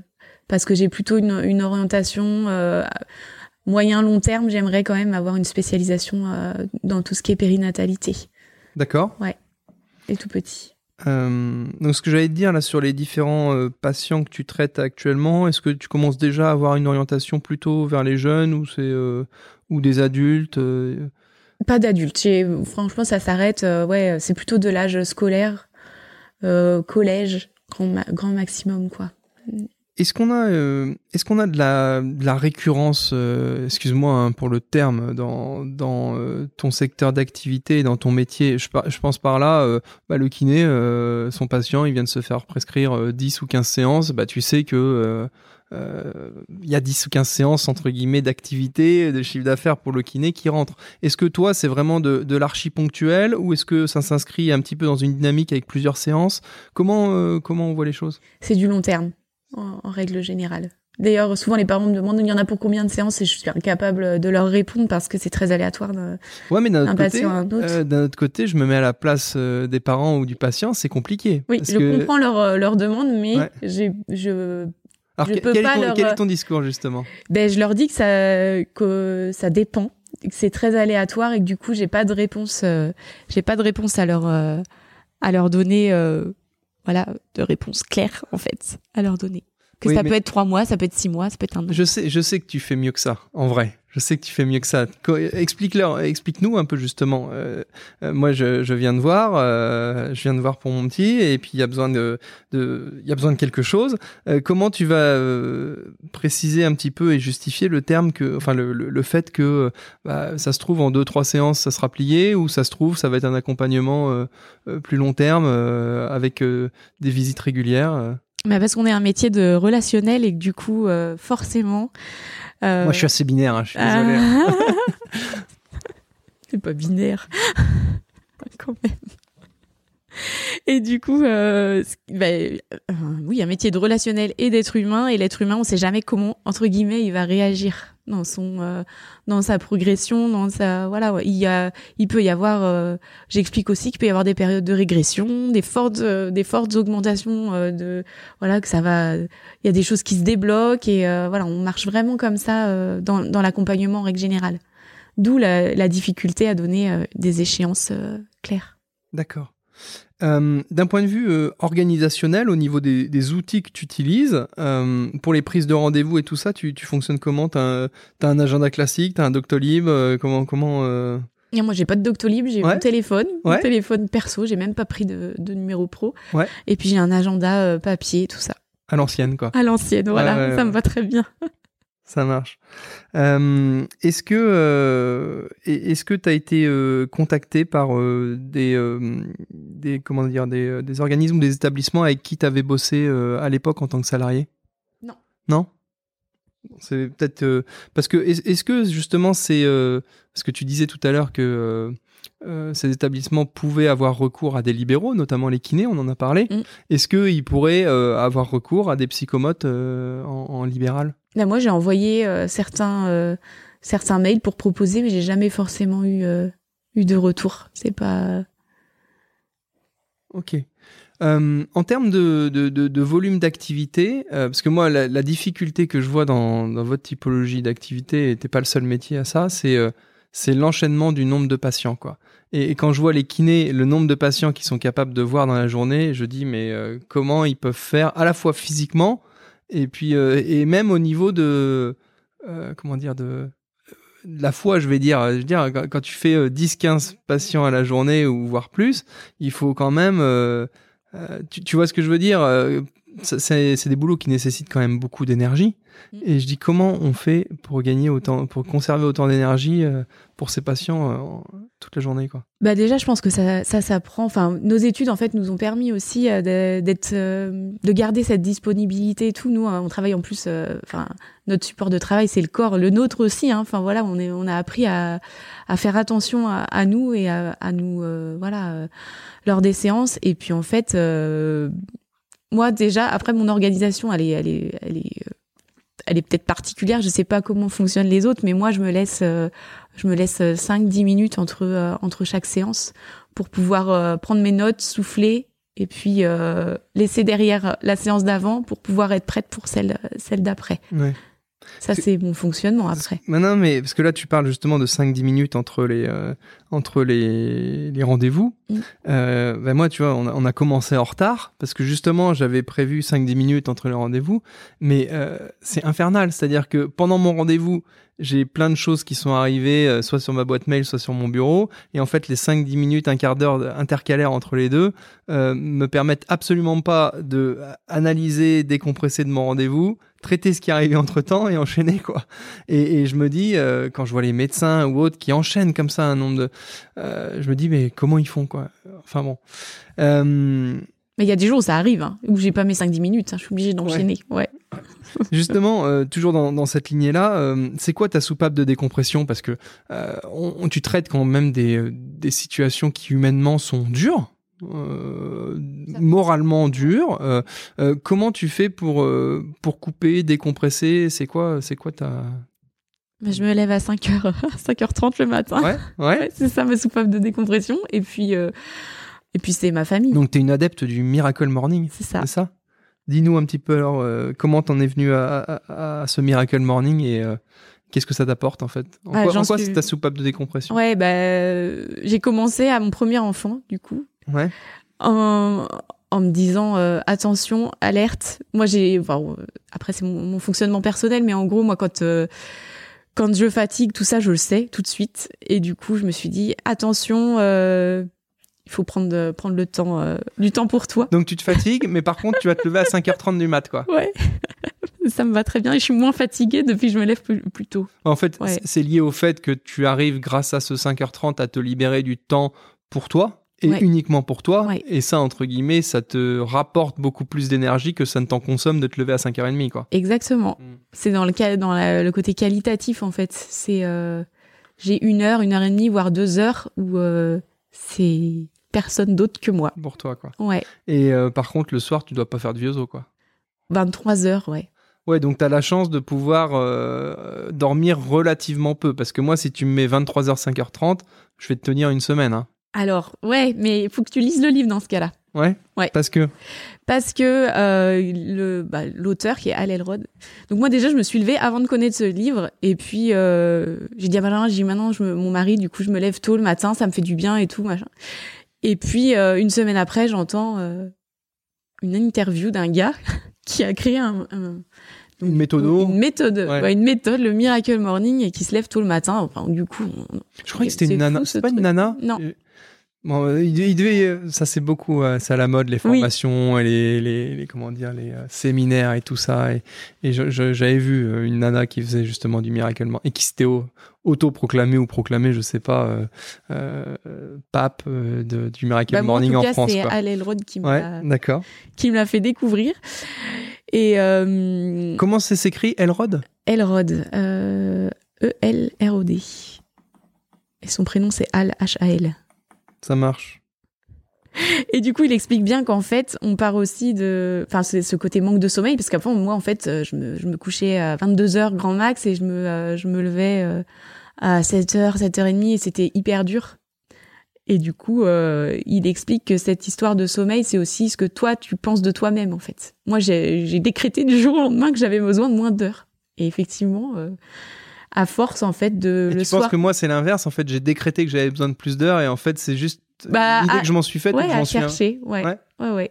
parce que j'ai plutôt une, une orientation euh, moyen-long terme. J'aimerais quand même avoir une spécialisation dans tout ce qui est périnatalité. D'accord. Et tout petit. Euh, donc, ce que j'allais te dire là sur les différents euh, patients que tu traites actuellement, est-ce que tu commences déjà à avoir une orientation plutôt vers les jeunes ou c'est euh, ou des adultes Pas d'adultes. Franchement, ça s'arrête. ouais, c'est plutôt de l'âge scolaire, collège, grand, grand maximum, quoi. Est-ce qu'on a, euh, est-ce a de la, récurrence, euh, excuse-moi hein, pour le terme, dans, dans euh, ton secteur d'activité dans ton métier? Je, pense par là, euh, bah, le kiné, euh, son patient, il vient de se faire prescrire euh, 10 ou 15 séances, bah, tu sais que euh, euh, il y a 10 ou 15 séances, entre guillemets, d'activité, de chiffre d'affaires pour le kiné qui rentrent. Est-ce que toi, c'est vraiment de, de l'archi ponctuel ou est-ce que ça s'inscrit un petit peu dans une dynamique avec plusieurs séances? Comment, euh, comment on voit les choses? C'est du long terme, en, en règle générale. D'ailleurs, souvent les parents me demandent il y en a pour combien de séances? Et je suis incapable de leur répondre parce que c'est très aléatoire. Ouais, mais d'un Un autre, côté, patient à un autre. euh, d'un autre côté, je me mets à la place euh, des parents ou du patient, c'est compliqué. Oui, je que- comprends leur, euh, leur demande, mais Ouais. j'ai, je, Alors, je que- peux quel, pas est ton, leur, quel euh, est ton discours, justement ben, je leur dis que ça, que ça dépend, que c'est très aléatoire et que du coup, j'ai pas de réponse, euh, j'ai pas de réponse à leur, euh, à leur donner, euh, voilà, de réponse claire, en fait, à leur donner. Que Oui, ça peut être trois mois, ça peut être six mois, ça peut être un an. je sais, je sais que tu fais mieux que ça, en vrai. Je sais que tu fais mieux que ça. Explique-leur, explique-nous un peu justement. Euh, euh, moi, je, je viens de voir, euh, je viens de voir pour mon petit, et puis il y a besoin de, de, il y a besoin de quelque chose. Euh, comment tu vas euh, préciser un petit peu et justifier le terme que, enfin, le, le, le fait que bah, ça se trouve en deux trois séances, ça sera plié, ou ça se trouve, ça va être un accompagnement plus long terme euh, avec euh, des visites régulières. Mais parce qu'on est un métier de relationnel et que du coup, euh, forcément. euh, Moi, je suis assez binaire, hein, je suis désolé. ah. C'est pas binaire. Quand même. Et du coup, euh, bah, euh, oui, un métier de relationnel et d'être humain. Et l'être humain, on sait jamais comment, entre guillemets, il va réagir dans son, euh, dans sa progression, dans sa, voilà, il y a, il peut y avoir, euh, j'explique aussi qu'il peut y avoir des périodes de régression, des fortes, euh, des fortes augmentations euh, de, voilà, que ça va, il y a des choses qui se débloquent et euh, voilà, on marche vraiment comme ça euh, dans, dans l'accompagnement en règle générale. D'où la, la difficulté à donner des échéances claires. D'accord. Euh, D'un point de vue euh, organisationnel, au niveau des, des outils que tu utilises, euh, pour les prises de rendez-vous et tout ça, tu, tu fonctionnes comment? Tu as, un agenda classique, tu as un Doctolib Comment, comment Et moi, j'ai pas de Doctolib, j'ai Ouais. mon téléphone, Ouais. mon téléphone perso, j'ai même pas pris de, de numéro pro. Ouais. Et puis j'ai un agenda papier, tout ça. À l'ancienne, quoi. À l'ancienne, voilà, ça me va très bien. Ça marche. Euh, est-ce que euh, est-ce que tu as été euh, contacté par des, des comment dire des, des organismes ou des établissements avec qui tu avais bossé à l'époque en tant que salarié? Non. Non? C'est peut-être parce que est- est-ce que justement c'est parce que tu disais tout à l'heure que euh, ces établissements pouvaient avoir recours à des libéraux, notamment les kinés, on en a parlé. Mm. Est-ce qu'ils pourraient euh, avoir recours à des psychomotes euh, en, en libéral? Là, moi, j'ai envoyé euh, certains, euh, certains mails pour proposer, mais j'ai jamais forcément eu, euh, eu de retour. C'est pas. Ok. En termes de, de, volume d'activité, parce que moi, la, difficulté que je vois dans, dans votre typologie d'activité, et t'es pas le seul métier à ça, c'est c'est l'enchaînement du nombre de patients. quoi. Et, et quand je vois les kinés, le nombre de patients qu'ils sont capables de voir dans la journée, je dis, mais comment ils peuvent faire, à la fois physiquement, et puis euh, et même au niveau de... euh, comment dire de la foi, je vais dire, je veux dire quand, quand tu fais euh, 10-15 patients à la journée ou voire plus, il faut quand même euh, euh, tu, tu vois ce que je veux dire euh, C'est des boulots qui nécessitent quand même beaucoup d'énergie. Mm. Et je dis comment on fait pour gagner autant, pour conserver autant d'énergie euh, pour ces patients euh, toute la journée, quoi? Bah déjà, je pense que ça, ça s'apprend. Enfin, nos études en fait nous ont permis aussi euh, de- d'être, de garder cette disponibilité et tout. Nous, euh, on travaille en plus. Enfin, notre support de travail, c'est le corps, le nôtre aussi. hein. Enfin voilà, on est, on a appris à, à faire attention à, à nous et à, à nous, euh, voilà, lors des séances. Et puis en fait, euh, moi déjà, après mon organisation, elle est, elle est, elle est, euh, elle est peut-être particulière. Je sais pas comment fonctionnent les autres, mais moi, je me laisse euh, Je me laisse 5-10 minutes entre, entre chaque séance pour pouvoir prendre mes notes, souffler et puis laisser derrière la séance d'avant pour pouvoir être prête pour celle, celle d'après. Ça, c'est mon fonctionnement après. Mais non, mais parce que là, tu parles justement de 5-10 minutes entre les, euh, entre les, les rendez-vous. Mm. Euh, ben moi, tu vois, on a, on a, commencé en retard parce que justement, j'avais prévu 5-10 minutes entre les rendez-vous. Mais euh, c'est infernal. C'est-à-dire que pendant mon rendez-vous, j'ai plein de choses qui sont arrivées, soit sur ma boîte mail, soit sur mon bureau. Et en fait, les 5-10 minutes, un quart d'heure intercalaire entre les deux me permettent absolument pas de analyser, décompresser de mon rendez-vous, traiter ce qui arrivé entre temps et enchaîner quoi. Et, et je me dis euh, quand je vois les médecins ou autres qui enchaînent comme ça un nombre de, euh, je me dis mais comment ils font quoi? Enfin bon. Euh, mais il y a des jours où ça arrive, hein, où j'ai pas mes 5-10 minutes, hein, je suis obligée d'enchaîner. Ouais. Justement, toujours dans, dans cette lignée-là, c'est quoi ta soupape de décompression? Parce que on, tu traites quand même des, des situations qui humainement sont dures. Euh, moralement dures. Euh, euh, comment tu fais pour pour couper, décompresser? C'est quoi c'est quoi ta je me lève à 5h 5h30 le matin. Ouais, ouais. ouais c'est ça ma soupape de décompression et puis et puis c'est ma famille. Donc tu es une adepte du Miracle Morning. C'est ça. Ça? Dis-nous un petit peu alors comment t'en es venu à, à, à, ce Miracle Morning et qu'est-ce que ça t'apporte en fait? En Ah, quoi, suis- c'est ta soupape de décompression? Ouais, bah j'ai commencé à mon premier enfant du coup Ouais. en, en me disant euh, attention, alerte. Moi j'ai enfin, euh, après c'est mon, mon fonctionnement personnel mais en gros moi quand euh, quand je fatigue tout ça, je le sais tout de suite et du coup, je me suis dit attention euh, il faut prendre prendre le temps euh, du temps pour toi. Donc tu te fatigues, mais par contre tu vas te lever à 5h30 du mat quoi. Ouais. ça me va très bien et je suis moins fatiguée depuis que je me lève plus, plus tôt. En fait, Ouais. c'est lié au fait que tu arrives grâce à ce 5h30 à te libérer du temps pour toi et Ouais. uniquement pour toi. Ouais. Et ça, entre guillemets, ça te rapporte beaucoup plus d'énergie que ça ne t'en consomme de te lever à 5h30 quoi. Exactement. Mm. C'est dans le cas dans la- le côté qualitatif en fait. C'est euh, j'ai une heure, une heure et demie, voire deux heures où euh, c'est personne d'autre que moi. Pour toi quoi. Ouais, Et euh, par contre, le soir, tu dois pas faire de vieux os quoi. 23 heures, ouais. Ouais, donc tu as la chance de pouvoir euh, dormir relativement peu. Parce que moi, si tu me mets 23h, 5h30, je vais te tenir une semaine. Hein. Alors ouais, mais il faut que tu lises le livre dans ce cas-là. Ouais Ouais. Parce que. Parce que euh, le bah, l'auteur qui est Al Elrod. Donc moi déjà je me suis levée avant de connaître ce livre et puis euh, j'ai dit ah bah non, j'ai dit maintenant je me- mon mari du coup je me lève tôt le matin ça me fait du bien et tout machin. Et puis euh, une semaine après j'entends euh, une interview d'un gars qui a créé un, un- Une méthodo. une méthode Ouais. ouais, une méthode le Miracle Morning et qui se lève tôt le matin enfin du coup on- Je croyais que c'était une nana. C'est pas une nana Non. Euh, Bon, il devait, il devait, euh, ça c'est beaucoup, euh, c'est à la mode les Oui. formations et les, les, les- comment dire les euh, séminaires et tout ça. Et, j'avais vu une nana qui faisait justement du miracle et qui s'était au- auto-proclamé ou proclamé, je sais pas, euh, euh, euh, pape euh, de, du miracle bah, morning en en, tout cas France. c'est. Al Elrod qui me Ouais, l'a- fait découvrir et Comment c'est s'écrit Elrod? Elrod, euh, E-L-R-O-D. Et son prénom, c'est Al, H-A-L. Ça marche. Et du coup, il explique bien qu'en fait, on part aussi de... Enfin, c'est ce côté manque de sommeil, parce qu'avant, moi, en fait, euh, je me, je me couchais à 22 heures grand max et je me, euh, je me levais euh, à 7 heures, 7 heures et demie et c'était hyper dur. Et du coup, il explique que cette histoire de sommeil, c'est aussi ce que toi, tu penses de toi-même, en fait. Moi, j'ai décrété du jour au lendemain que j'avais besoin de moins d'heures. Et effectivement, à force, en fait, de Et le tu soir... penses que moi c'est l'inverse En fait, j'ai décrété que j'avais besoin de plus d'heures et en fait c'est juste Bah, l'idée à- que je m'en suis faite. ouais, que à suis un- chercher, ouais. Ouais. ouais,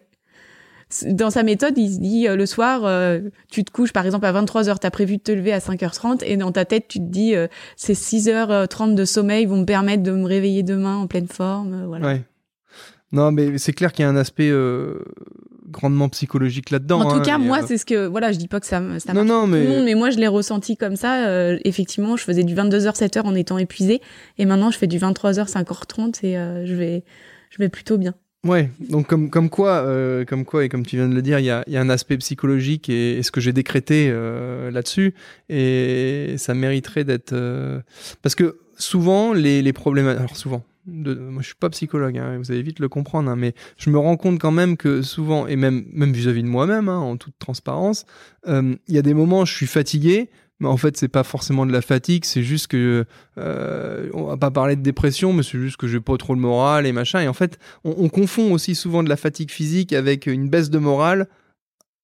Dans sa méthode, il se dit euh, le soir, euh, tu te couches par exemple à 23h, tu as prévu de te lever à 5h30 et dans ta tête, tu te dis euh, ces 6h30 de sommeil vont me permettre de me réveiller demain en pleine forme, euh, voilà. Ouais. Non, mais c'est clair qu'il y a un aspect euh, grandement psychologique là-dedans. en tout hein, cas, moi, euh, c'est ce que voilà, je dis pas que ça ça Non, marche non, pour tout le monde, mais mais moi je l'ai ressenti comme ça euh, effectivement, je faisais du 22h 7h en étant épuisée et maintenant je fais du 23h 5h30 et euh, je vais je vais plutôt bien. ouais. Donc comme comme quoi, euh, comme quoi et comme tu viens de le dire, il y a, y a un aspect psychologique et, et ce que j'ai décrété euh, là-dessus et ça mériterait d'être euh, parce que souvent les les problèmes. Alors souvent. Moi, je suis pas psychologue, hein, vous allez vite le comprendre, hein, mais je me rends compte quand même que souvent, et même même vis-à-vis de moi-même, hein, en toute transparence, euh, il y a des moments où je suis fatigué, mais en fait c'est pas forcément de la fatigue, c'est juste que euh, on va pas parler de dépression, mais c'est juste que j'ai pas trop le moral et machin. Et en fait, on, on confond aussi souvent de la fatigue physique avec une baisse de morale,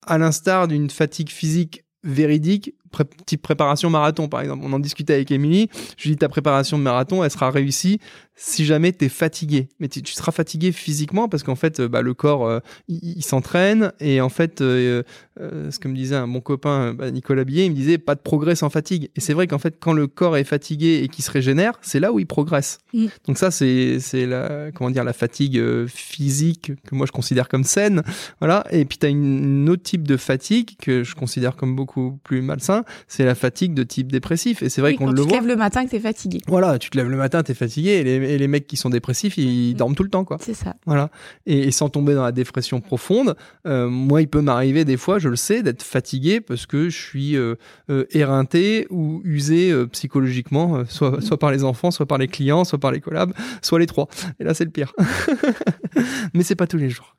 à l'instar d'une fatigue physique véridique, pré- type préparation marathon par exemple. On en discutait avec Émilie, je lui dis ta préparation de marathon, elle sera réussie si jamais tu es fatigué. Mais tu, tu seras fatigué physiquement parce qu'en fait, euh, bah, le corps, euh, il, il s'entraîne et en fait, euh, euh, ce que me disait un bon copain, bah, Nicolas Billet, il me disait pas de progrès sans fatigue. Et c'est vrai qu'en fait, quand le corps est fatigué et qu'il se régénère, c'est là où il progresse. Mm. Donc ça, c'est la comment dire la fatigue physique que moi je considère comme saine, voilà. Et puis tu as une, une autre type de fatigue que je considère comme beaucoup plus malsain, c'est la fatigue de type dépressif. Et c'est vrai Oui, qu'on le tu te voit. lèves le matin que t'es fatigué. Voilà, tu te lèves le matin, t'es fatigué, et les, et les mecs qui sont dépressifs, ils Mm. dorment tout le temps, quoi. C'est ça. Voilà. Et, et sans tomber dans la dépression profonde, euh, moi, il peut m'arriver des fois, je le sais, d'être fatigué parce que je suis euh, euh, éreinté ou usé psychologiquement, soit, soit par les enfants, soit par les clients, soit par les collabs, soit les trois. Et là, c'est le pire. Mais c'est pas tous les jours.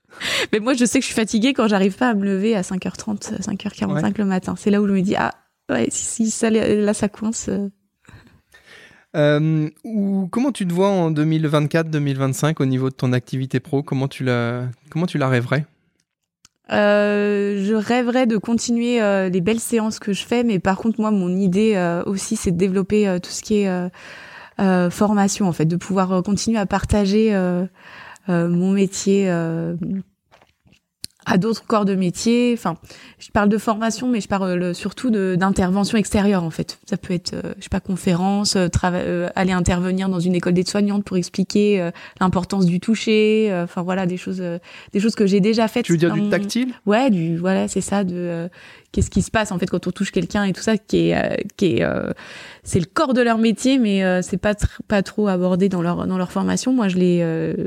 Mais moi, je sais que je suis fatiguée quand j'arrive pas à me lever à 5h30, 5h45 le matin. C'est là où je me dis, ah, ouais, si, si ça, là, ça coince. euh. Euh, ou comment tu te vois en 2024-2025 au niveau de ton activité pro? Comment tu la, comment tu la rêverais? Euh, je rêverais de continuer euh, les belles séances que je fais, mais par contre, moi, mon idée aussi, c'est de développer tout ce qui est formation, en fait, de pouvoir continuer à partager mon métier à d'autres corps de métier. Enfin, je parle de formation, mais je parle euh, surtout d'intervention extérieure, en fait. Ça peut être, euh, je sais pas, conférence, euh, aller intervenir dans une école d'aide-soignante pour expliquer euh, l'importance du toucher. Enfin, voilà, des choses, euh, des choses que j'ai déjà faites. Tu veux dire du mon- tactile? Ouais, du voilà, c'est ça de qu'est-ce qui se passe en fait quand on touche quelqu'un et tout ça qui est euh, qui est euh, c'est le corps de leur métier mais c'est pas tr- pas trop abordé dans leur dans leur formation. Moi, je euh,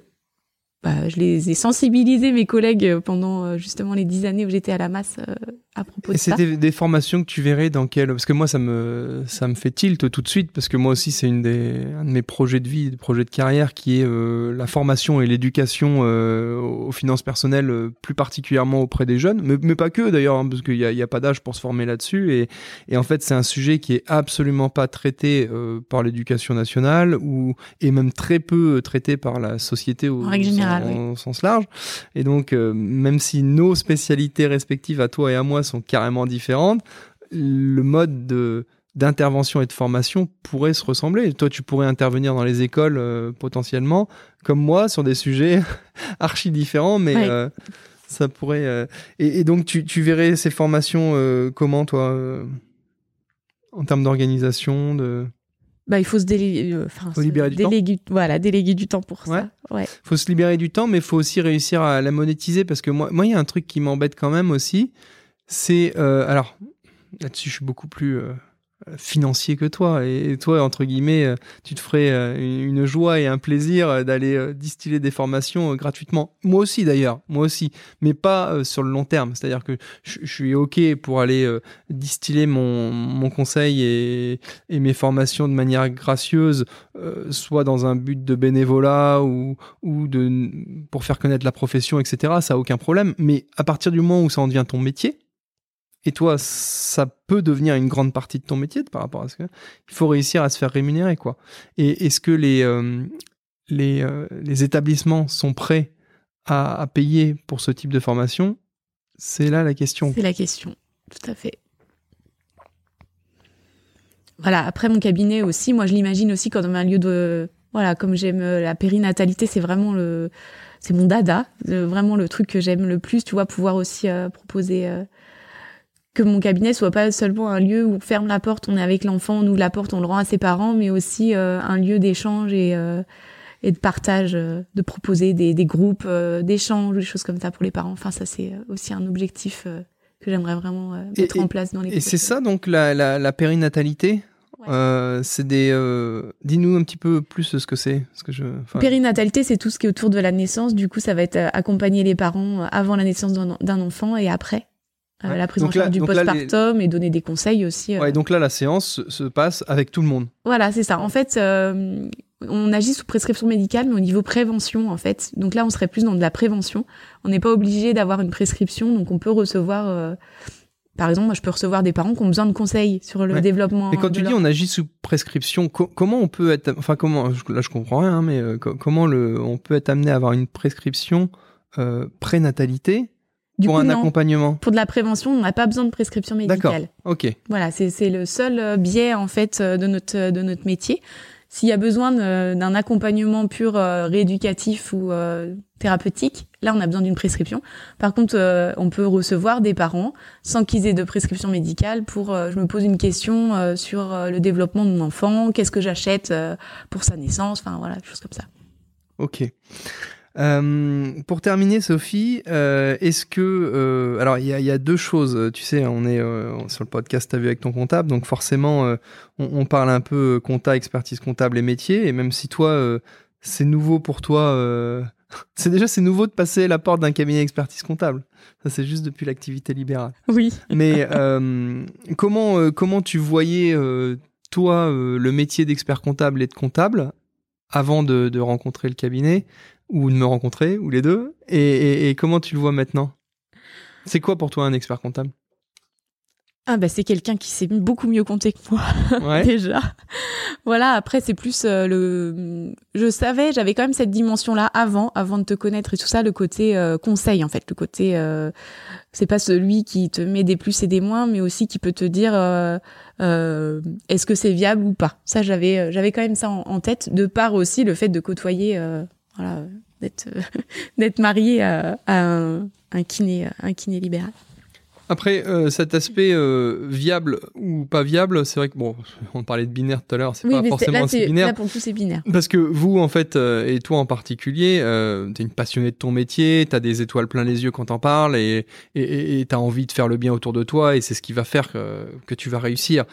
bah, je les ai sensibilisés mes collègues euh, pendant euh, justement les dix années où j'étais à la masse euh, à propos Et de ça. c'était des formations que tu verrais dans quel parce que moi ça me ça me fait tilt tout de suite parce que moi aussi c'est une des un de mes projets de vie, des projets de carrière qui est euh, la formation et l'éducation euh, aux finances personnelles euh, plus particulièrement auprès des jeunes, mais, mais pas que d'ailleurs hein, parce qu'il y a, y a pas d'âge pour se former là-dessus. Et et en fait c'est un sujet qui est absolument pas traité par l'éducation nationale ou et même très peu traité par la société au, En générale, en- au sens large. Et donc même si nos spécialités respectives à toi et à moi sont carrément différentes, le mode de d'intervention et de formation pourrait se ressembler. Toi, tu pourrais intervenir dans les écoles euh, potentiellement, comme moi, sur des sujets archi différents, mais Ouais. euh, ça pourrait. euh, Et, et donc, tu, tu verrais ces formations comment, toi, en termes d'organisation, de. Bah, il faut se déléguer euh, enfin, Faut se libérer du temps. voilà, déléguer du temps pour Ouais. ça. Ouais. faut se libérer du temps, mais il faut aussi réussir à la monétiser parce que moi, moi, il y a un truc qui m'embête quand même aussi. C'est euh, alors là-dessus, je suis beaucoup plus euh, financier que toi. Et, toi, entre guillemets, euh, tu te ferais une joie et un plaisir d'aller distiller des formations gratuitement. Moi aussi, d'ailleurs, moi aussi, mais pas sur le long terme. C'est-à-dire que je, suis ok pour aller distiller mon, mon conseil et, et mes formations de manière gracieuse, soit dans un but de bénévolat ou ou de pour faire connaître la profession, etc. Ça a aucun problème. Mais à partir du moment où ça en devient ton métier, et toi, ça peut devenir une grande partie de ton métier par rapport à ce que il faut réussir à se faire rémunérer, quoi. Et est-ce que les euh, euh, les établissements sont prêts à, à payer pour ce type de formation? C'est là la question. C'est la question, tout à fait. Voilà, après mon cabinet aussi, moi je l'imagine aussi comme un lieu de... Voilà, comme j'aime euh, la périnatalité, c'est vraiment le... C'est mon dada, vraiment le truc que j'aime le plus, tu vois, pouvoir aussi proposer... que mon cabinet soit pas seulement un lieu où on ferme la porte, on est avec l'enfant, on ouvre la porte, on le rend à ses parents, mais aussi euh, un lieu d'échange et, euh, et de partage, euh, de proposer des, des groupes euh, d'échange, des choses comme ça pour les parents. Enfin, ça c'est euh, aussi un objectif euh, que j'aimerais vraiment euh, Et- mettre en place dans les Et c'est ça donc la, la, la périnatalité? Ouais. Euh, C'est des. euh, Dis-nous un petit peu plus ce que c'est. Ce que je. enfin, Périnatalité, c'est tout ce qui est autour de la naissance. Du coup, ça va être accompagner les parents avant la naissance d'un enfant et après. Euh, Ouais. la prise en là- charge du là, les- postpartum et donner des conseils aussi. euh. Ouais, donc là, la séance se- se passe avec tout le monde. Voilà, c'est ça. En fait, euh, on agit sous prescription médicale, mais au niveau prévention, en fait. Donc là, on serait plus dans de la prévention. On n'est pas obligé d'avoir une prescription, donc on peut recevoir euh, par exemple, moi, je peux recevoir des parents qui ont besoin de conseils sur le Ouais. développement. Et quand tu dis on agit sous prescription, co- comment on peut être, enfin comment, là je comprends rien, hein, mais euh, co- comment le, on peut être amené à avoir une prescription prénatalité du pour coup, un non. accompagnement Pour de la prévention, on n'a pas besoin de prescription D'accord. médicale. Ok, Voilà, c'est le seul euh, biais en fait euh, de notre de notre métier. S'il y a besoin d'un accompagnement pur euh, rééducatif ou euh, thérapeutique, là on a besoin d'une prescription. Par contre, euh, on peut recevoir des parents sans qu'ils aient de prescription médicale pour euh, je me pose une question euh, sur euh, le développement de mon enfant, qu'est-ce que j'achète euh, pour sa naissance, enfin voilà, des choses comme ça. ok. Euh, pour terminer, Sophie, euh, est-ce que euh, alors il y a, il y a deux choses. Tu sais, on est sur le podcast T'as vu avec ton comptable, donc forcément on, on parle un peu compta, expertise comptable et métier. Et même si toi c'est nouveau pour toi, c'est déjà c'est nouveau de passer la porte d'un cabinet d'expertise comptable. Ça c'est juste depuis l'activité libérale. Oui. Mais comment, comment tu voyais, toi, le métier d'expert comptable et de comptable avant de, de rencontrer le cabinet ou de me rencontrer, ou les deux et, et- et comment tu le vois maintenant? C'est quoi pour toi un expert comptable? Ah bah c'est quelqu'un qui sait beaucoup mieux compter que moi. Ouais. déjà. Voilà, après c'est plus euh, le je savais, j'avais quand même cette dimension là avant avant de te connaître et tout ça le côté euh, conseil en fait, le côté euh, c'est pas celui qui te met des plus et des moins mais aussi qui peut te dire est-ce que c'est viable ou pas. Ça j'avais j'avais quand même ça en, en tête de par aussi le fait de côtoyer voilà d'être euh, d'être marié à, à un, un kiné un kiné libéral. Après, euh, cet aspect euh, viable ou pas viable, c'est vrai que, bon, on parlait de binaire tout à l'heure, c'est pas forcément là, c'est- binaire. là pour le coup c'est binaire. Parce que vous, en fait, euh, et toi en particulier, t'es une passionnée de ton métier, t'as des étoiles plein les yeux quand t'en parles, et t'as envie de faire le bien autour de toi, et c'est ce qui va faire que, que tu vas réussir.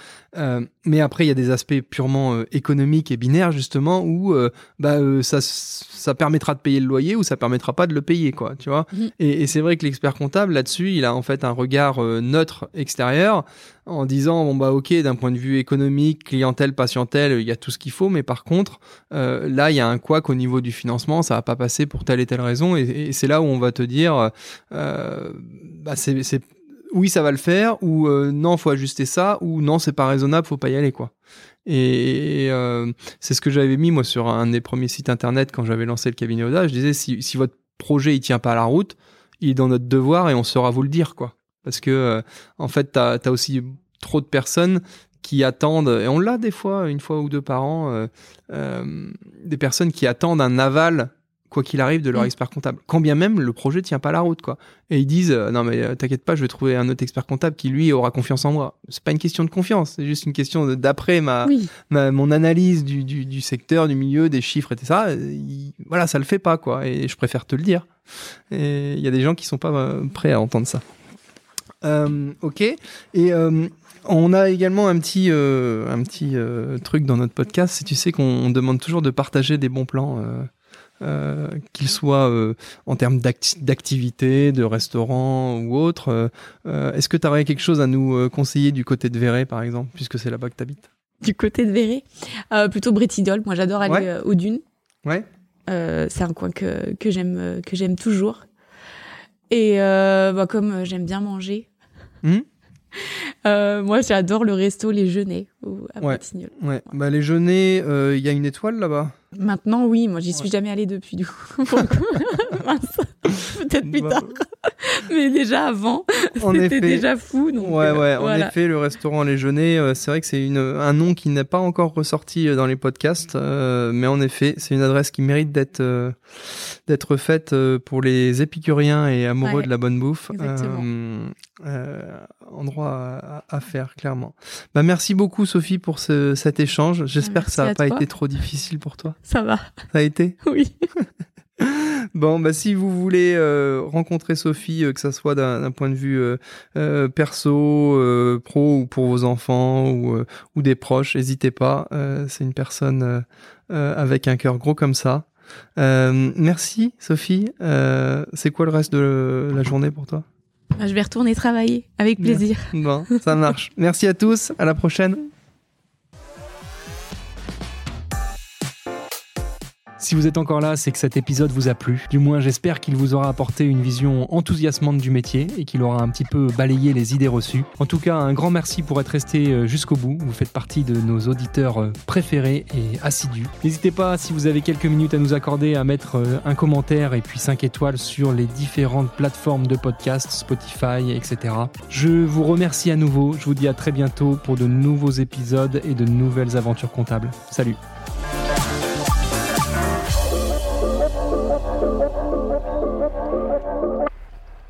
Mais après, il y a des aspects purement économiques et binaires, justement, où bah, ça, ça permettra de payer le loyer ou ça permettra pas de le payer, quoi, tu vois. Mhm. Et, et c'est vrai que l'expert comptable, là-dessus, il a en fait un regard neutre extérieur, en disant bon bah ok d'un point de vue économique clientèle patientèle il y a tout ce qu'il faut mais par contre euh, là il y a un couac au niveau du financement ça va pas passer pour telle et telle raison et, c'est là où on va te dire euh, bah c'est oui ça va le faire ou euh, non faut ajuster ça ou non c'est pas raisonnable faut pas y aller quoi. Et, c'est ce que j'avais mis moi sur un des premiers sites internet quand j'avais lancé le cabinet Oda. Je disais si, si votre projet il tient pas à la route il est dans notre devoir et on saura vous le dire quoi parce que euh, en fait t'as as aussi trop de personnes qui attendent et on l'a des fois une fois ou deux par an euh, euh, des personnes qui attendent un aval quoi qu'il arrive de leur Mm. expert comptable quand bien même le projet tient pas la route quoi et ils disent euh, non mais euh, t'inquiète pas je vais trouver un autre expert comptable qui lui aura confiance en moi c'est pas une question de confiance c'est juste une question d'après ma, Oui. ma- mon analyse du, du, du secteur, du milieu, des chiffres et tout ça, il- voilà, ça le fait pas, quoi. Et je préfère te le dire. Et il y a des gens qui sont pas euh, prêts à entendre ça. Euh, ok. Et euh, on a également un petit, euh, un petit truc dans notre podcast. C'est tu sais qu'on on demande toujours de partager des bons plans. Qu'ils soient en termes d'acti- d'activité, de restaurant ou autre. Est-ce que tu aurais quelque chose à nous conseiller du côté de Véret, par exemple, puisque c'est là-bas que tu habites du côté de Véret. Plutôt Brétidol. Moi, j'adore aller Ouais. aux dunes. Ouais. C'est un coin que, que j'aime que j'aime toujours. Et euh, bah, comme euh, j'aime bien manger, Mhm. euh, moi, j'adore le resto Les Genêts au- à Ouais. Ouais, bah les euh, il y a une étoile là-bas? Maintenant, oui, moi, j'y suis jamais allée depuis, du coup. Mince. Peut-être plus Bah, tard. Mais déjà avant, c'était déjà fou. Donc, Ouais, euh, ouais, en effet, le restaurant Les Genêts, euh, c'est vrai que c'est un nom qui n'est pas encore ressorti euh, dans les podcasts, euh, mais en effet, c'est une adresse qui mérite d'être d'être faite pour les épicuriens et amoureux Ouais, de la bonne bouffe. exactement. Endroit à, faire, clairement. Bah, merci beaucoup, Sophie, pour ce, cet échange. J'espère que ça n'a pas toi. été trop difficile pour toi. Ça va, Ça a été? Oui. Bon, bah, si vous voulez euh, rencontrer Sophie, euh, que ça soit d'un point de vue euh, euh, perso, euh, pro ou pour vos enfants ou, euh, ou des proches, n'hésitez pas. Euh, C'est une personne euh, euh, avec un cœur gros comme ça. Euh, merci Sophie. Euh, C'est quoi le reste de la journée pour toi? Bah, Je vais retourner travailler avec plaisir. Bon, ça marche. Merci à tous. À la prochaine. Si vous êtes encore là, c'est que cet épisode vous a plu. Du moins, j'espère qu'il vous aura apporté une vision enthousiasmante du métier et qu'il aura un petit peu balayé les idées reçues. En tout cas, un grand merci pour être resté euh, jusqu'au bout. Vous faites partie de nos auditeurs euh, préférés et assidus. N'hésitez pas, si vous avez quelques minutes à nous accorder, à mettre euh, un commentaire et puis 5 étoiles sur les différentes plateformes de podcast, Spotify, etc. Je vous remercie à nouveau. Je vous dis à très bientôt pour de nouveaux épisodes et de nouvelles aventures comptables. Salut